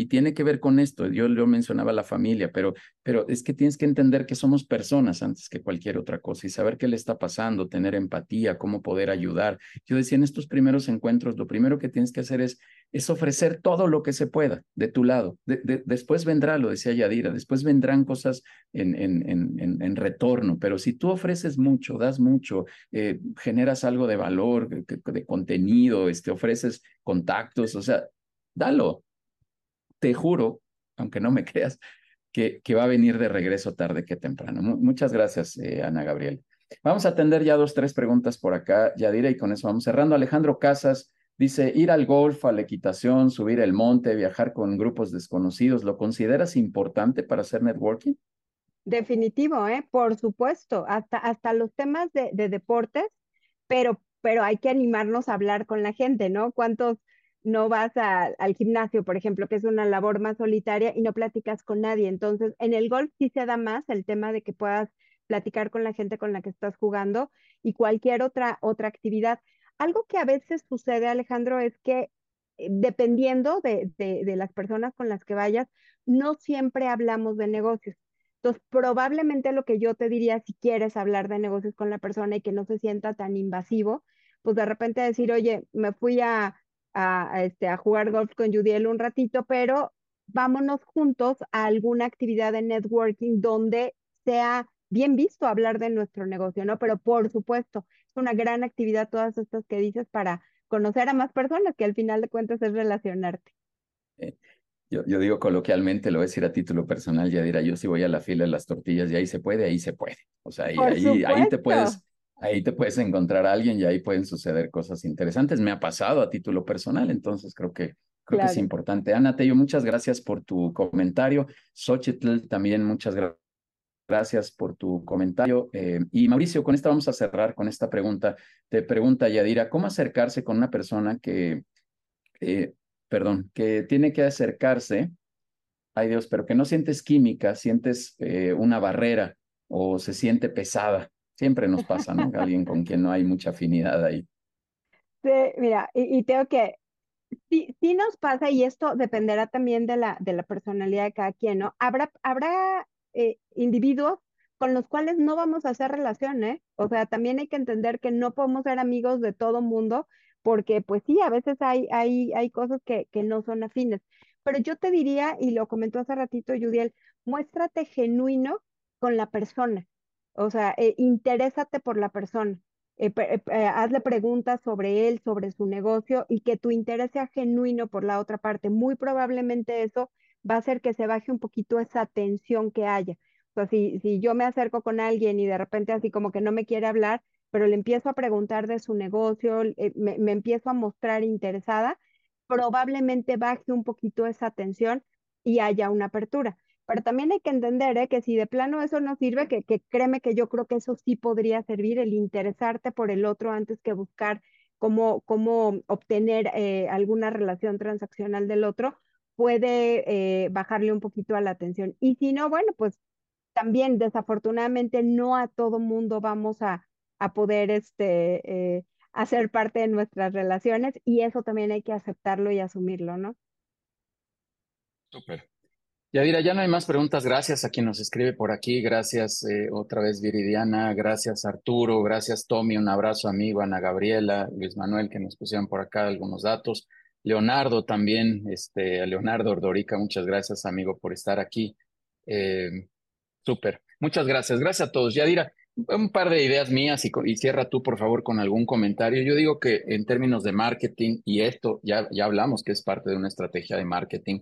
y, tiene que ver con esto. Yo, yo mencionaba la familia, pero, pero es que tienes que entender que somos personas antes que cualquier otra cosa y saber qué le está pasando, tener empatía, cómo poder ayudar. Yo decía, en estos primeros encuentros, lo primero que tienes que hacer es es ofrecer todo lo que se pueda de tu lado. después vendrá, lo decía Yadira, después vendrán cosas en, en, en, en, retorno, pero si tú ofreces mucho, das mucho, eh, generas algo de valor, de, contenido, este, ofreces contactos, o sea, dalo. Te juro, aunque no me creas, que, que va a venir de regreso tarde que temprano. muchas gracias, eh, Ana Gabriel. Vamos a atender ya dos, tres preguntas por acá, Yadira, y con eso vamos cerrando. Alejandro Casas Dice, ir al golf, a la equitación, subir el monte, viajar con grupos desconocidos, ¿lo consideras importante para hacer networking? Definitivo, ¿eh? Por supuesto, hasta, hasta los temas de, de deportes, pero, pero hay que animarnos a hablar con la gente, ¿no? ¿Cuántos no vas al gimnasio, por ejemplo, que es una labor más solitaria y no platicas con nadie? Entonces, en el golf sí se da más el tema de que puedas platicar con la gente con la que estás jugando y cualquier otra, otra actividad. Algo que a veces sucede, Alejandro, es que eh, dependiendo de, de, las personas con las que vayas, no siempre hablamos de negocios. Entonces, probablemente lo que yo te diría, si quieres hablar de negocios con la persona y que no se sienta tan invasivo, pues de repente decir, oye, me fui a, a, este, a jugar golf con Judiel un ratito, pero vámonos juntos a alguna actividad de networking donde sea bien visto hablar de nuestro negocio, ¿no? Pero por supuesto, es una gran actividad todas estas que dices para conocer a más personas, que al final de cuentas es relacionarte. Eh, yo, yo, digo coloquialmente, lo voy a decir a título personal, ya dirá, yo si voy a la fila de las tortillas y ahí se puede, ahí se puede. O sea, ahí, ahí, ahí, te puedes, ahí te puedes encontrar a alguien y ahí pueden suceder cosas interesantes. Me ha pasado a título personal, entonces creo que creo que es importante. Ana Tello, muchas gracias por tu comentario. Xochitl, también muchas gracias Gracias por tu comentario. Eh, y Mauricio, con esta vamos a cerrar con esta pregunta. Te pregunta Yadira, ¿cómo acercarse con una persona que, eh, perdón, que tiene que acercarse, ay Dios, pero que no sientes química, sientes eh, una barrera o se siente pesada? Siempre nos pasa, ¿no? Alguien con quien no hay mucha afinidad ahí. Sí, mira, y, tengo que, sí, sí nos pasa y esto dependerá también de la, de la personalidad de cada quien, ¿no? Habrá, habrá eh, individuos con los cuales no vamos a hacer relación, ¿eh? O sea, también hay que entender que no podemos ser amigos de todo mundo, porque pues sí, a veces hay, hay, hay cosas que, que no son afines. Pero yo te diría, y lo comentó hace ratito Judiel, muéstrate genuino con la persona. O sea, eh, interésate por la persona. Eh, eh, hazle preguntas sobre él, sobre su negocio y que tu interés sea genuino por la otra parte. Muy probablemente eso va a hacer que se baje un poquito esa tensión que haya. O sea, si, si yo me acerco con alguien y de repente así como que no me quiere hablar, pero le empiezo a preguntar de su negocio, me, me empiezo a mostrar interesada, probablemente baje un poquito esa tensión y haya una apertura. Pero también hay que entender ¿eh? que si de plano eso no sirve, que, que, créeme que yo creo que eso sí podría servir, el interesarte por el otro antes que buscar cómo, cómo obtener eh, alguna relación transaccional del otro, puede eh, bajarle un poquito a la atención. Y si no, bueno, pues también desafortunadamente no a todo mundo vamos a, a poder este, hacer parte de nuestras relaciones y eso también hay que aceptarlo y asumirlo, ¿no? Súper. Yadira, ya no hay más preguntas. Gracias a quien nos escribe por aquí. Gracias eh, otra vez Viridiana. Gracias Arturo. Gracias Tommy. Un abrazo amigo. Ana Gabriela, Luis Manuel que nos pusieron por acá algunos datos. Leonardo también. Este, Leonardo Ordorica, muchas gracias amigo por estar aquí. Eh, Súper. Muchas gracias. Gracias a todos. Yadira, un par de ideas mías y, cierra tú por favor con algún comentario. Yo digo que en términos de marketing, y esto ya, ya hablamos que es parte de una estrategia de marketing,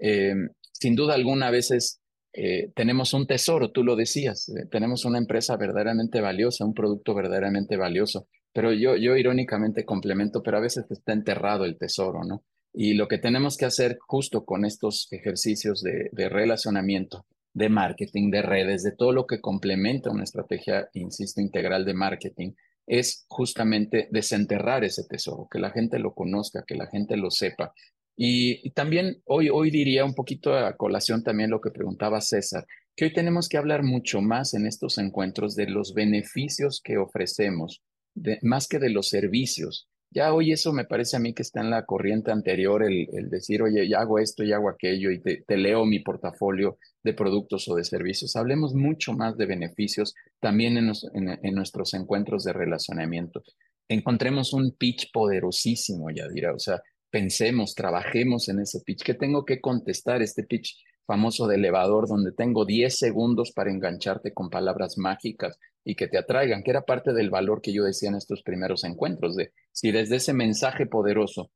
eh, sin duda alguna a veces eh, tenemos un tesoro, tú lo decías, tenemos una empresa verdaderamente valiosa, un producto verdaderamente valioso, pero yo, yo irónicamente complemento, pero a veces está enterrado el tesoro, ¿no? Y lo que tenemos que hacer justo con estos ejercicios de, relacionamiento, de marketing, de redes, de todo lo que complementa una estrategia, insisto, integral de marketing, es justamente desenterrar ese tesoro, que la gente lo conozca, que la gente lo sepa, y, también hoy, hoy diría un poquito a colación también lo que preguntaba César, que hoy tenemos que hablar mucho más en estos encuentros de los beneficios que ofrecemos, de, más que de los servicios. Ya hoy eso me parece a mí que está en la corriente anterior, el, el decir, oye, ya hago esto y hago aquello y te, te, leo mi portafolio de productos o de servicios. Hablemos mucho más de beneficios también en, en, en nuestros encuentros de relacionamiento. Encontremos un pitch poderosísimo, ya dirá, o sea, pensemos, trabajemos en ese pitch. ¿Qué tengo que contestar este pitch famoso de elevador donde tengo 10 segundos para engancharte con palabras mágicas y que te atraigan, que era parte del valor que yo decía en estos primeros encuentros, de si desde ese mensaje poderoso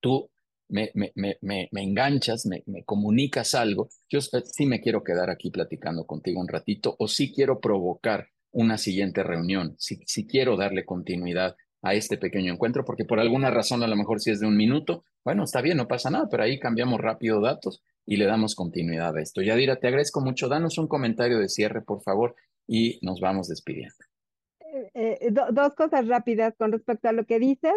tú me, me, me, me enganchas, me, comunicas algo, yo sí me quiero quedar aquí platicando contigo un ratito o sí quiero provocar una siguiente reunión, si, si quiero darle continuidad a este pequeño encuentro, porque por alguna razón a lo mejor si es de un minuto, bueno, está bien, no pasa nada, pero ahí cambiamos rápido datos y le damos continuidad a esto. Yadira, te agradezco mucho. Danos un comentario de cierre, por favor, y nos vamos despidiendo. Eh, eh, dos cosas rápidas con respecto a lo que dices.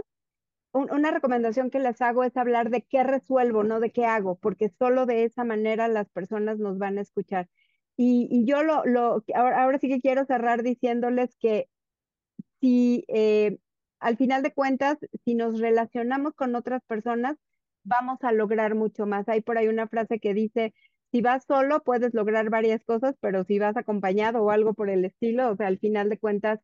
una recomendación que les hago es hablar de qué resuelvo, no de qué hago, porque solo de esa manera las personas nos van a escuchar. Y, yo lo, lo ahora, sí que quiero cerrar diciéndoles que si eh, al final de cuentas, si nos relacionamos con otras personas, vamos a lograr mucho más. Hay por ahí una frase que dice, si vas solo puedes lograr varias cosas, pero si vas acompañado o algo por el estilo, o sea, al final de cuentas,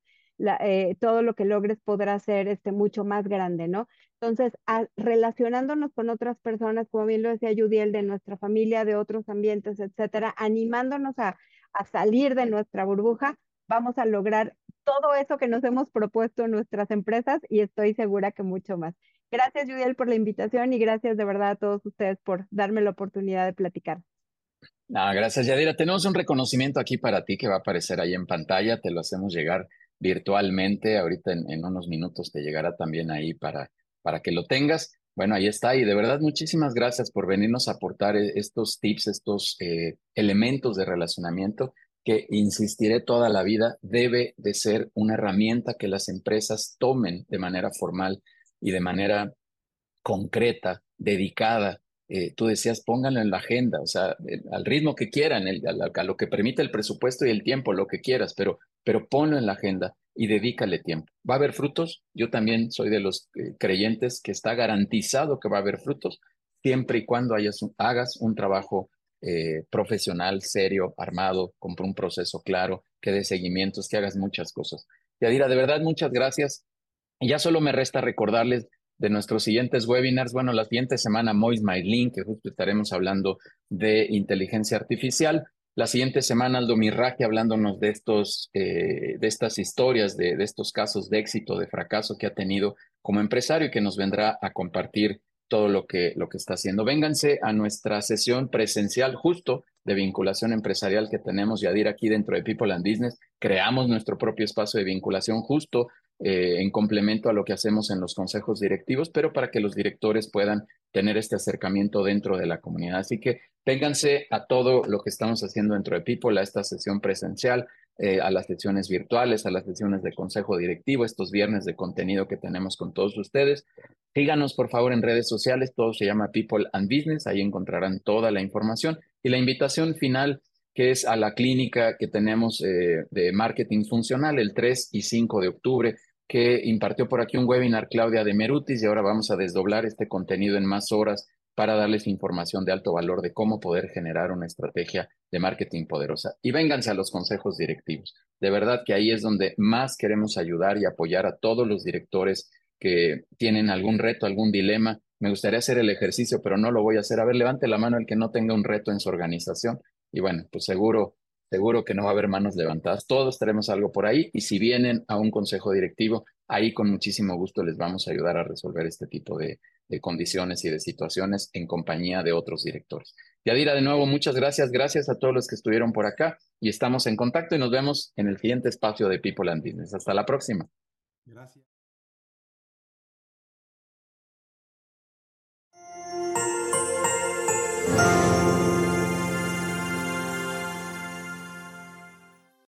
eh, todo lo que logres podrá ser este, mucho más grande, ¿no? Entonces, relacionándonos con otras personas, como bien lo decía Judiel, de nuestra familia, de otros ambientes, etcétera, animándonos a, a salir de nuestra burbuja, vamos a lograr todo eso que nos hemos propuesto en nuestras empresas y estoy segura que mucho más. Gracias, Judiel, por la invitación y gracias de verdad a todos ustedes por darme la oportunidad de platicar. Gracias, Yadira. Tenemos un reconocimiento aquí para ti que va a aparecer ahí en pantalla. Te lo hacemos llegar virtualmente. Ahorita en, unos minutos te llegará también ahí para, para que lo tengas. Bueno, ahí está. Y de verdad, muchísimas gracias por venirnos a aportar eh, estos tips, estos eh, elementos de relacionamiento que insistiré toda la vida, debe de ser una herramienta que las empresas tomen de manera formal y de manera concreta, dedicada. Eh, tú decías, pónganlo en la agenda, o sea, al ritmo que quieran, el, a, lo que permite el presupuesto y el tiempo, lo que quieras, pero, pero ponlo en la agenda y dedícale tiempo. ¿Va a haber frutos? Yo también soy de los eh, creyentes que está garantizado que va a haber frutos, siempre y cuando hayas, hagas un trabajo eh, profesional, serio, armado, con un proceso claro, que dé seguimientos, que hagas muchas cosas. Yadira, de verdad, muchas gracias. Y ya solo me resta recordarles de nuestros siguientes webinars. Bueno, la siguiente semana, Mois Link, que justo estaremos hablando de inteligencia artificial. La siguiente semana, Aldo Mirraje, hablándonos de, estos, eh, de estas historias, de, de estos casos de éxito, de fracaso que ha tenido como empresario y que nos vendrá a compartir todo lo que, lo que está haciendo. Vénganse a nuestra sesión presencial justo de vinculación empresarial que tenemos, Yadir, aquí dentro de People and Business. Creamos nuestro propio espacio de vinculación justo eh, en complemento a lo que hacemos en los consejos directivos, pero para que los directores puedan tener este acercamiento dentro de la comunidad. Así que vénganse a todo lo que estamos haciendo dentro de People, a esta sesión presencial, eh, a las sesiones virtuales, a las sesiones de consejo directivo, estos viernes de contenido que tenemos con todos ustedes. Síganos, por favor, en redes sociales, todo se llama People and Business, ahí encontrarán toda la información. Y la invitación final, que es a la clínica que tenemos eh, de marketing funcional el 3 y 5 de octubre, que impartió por aquí un webinar Claudia de Merutis y ahora vamos a desdoblar este contenido en más horas para darles información de alto valor de cómo poder generar una estrategia de marketing poderosa. Y vénganse a los consejos directivos. De verdad que ahí es donde más queremos ayudar y apoyar a todos los directores que tienen algún reto, algún dilema. Me gustaría hacer el ejercicio, pero no lo voy a hacer. A ver, levante la mano el que no tenga un reto en su organización. Y bueno, pues seguro, seguro que no va a haber manos levantadas. Todos tenemos algo por ahí. Y si vienen a un consejo directivo, ahí con muchísimo gusto les vamos a ayudar a resolver este tipo de, condiciones y de situaciones en compañía de otros directores. Yadira, de nuevo, muchas gracias. Gracias a todos los que estuvieron por acá y estamos en contacto y nos vemos en el siguiente espacio de People and Business. Hasta la próxima. Gracias.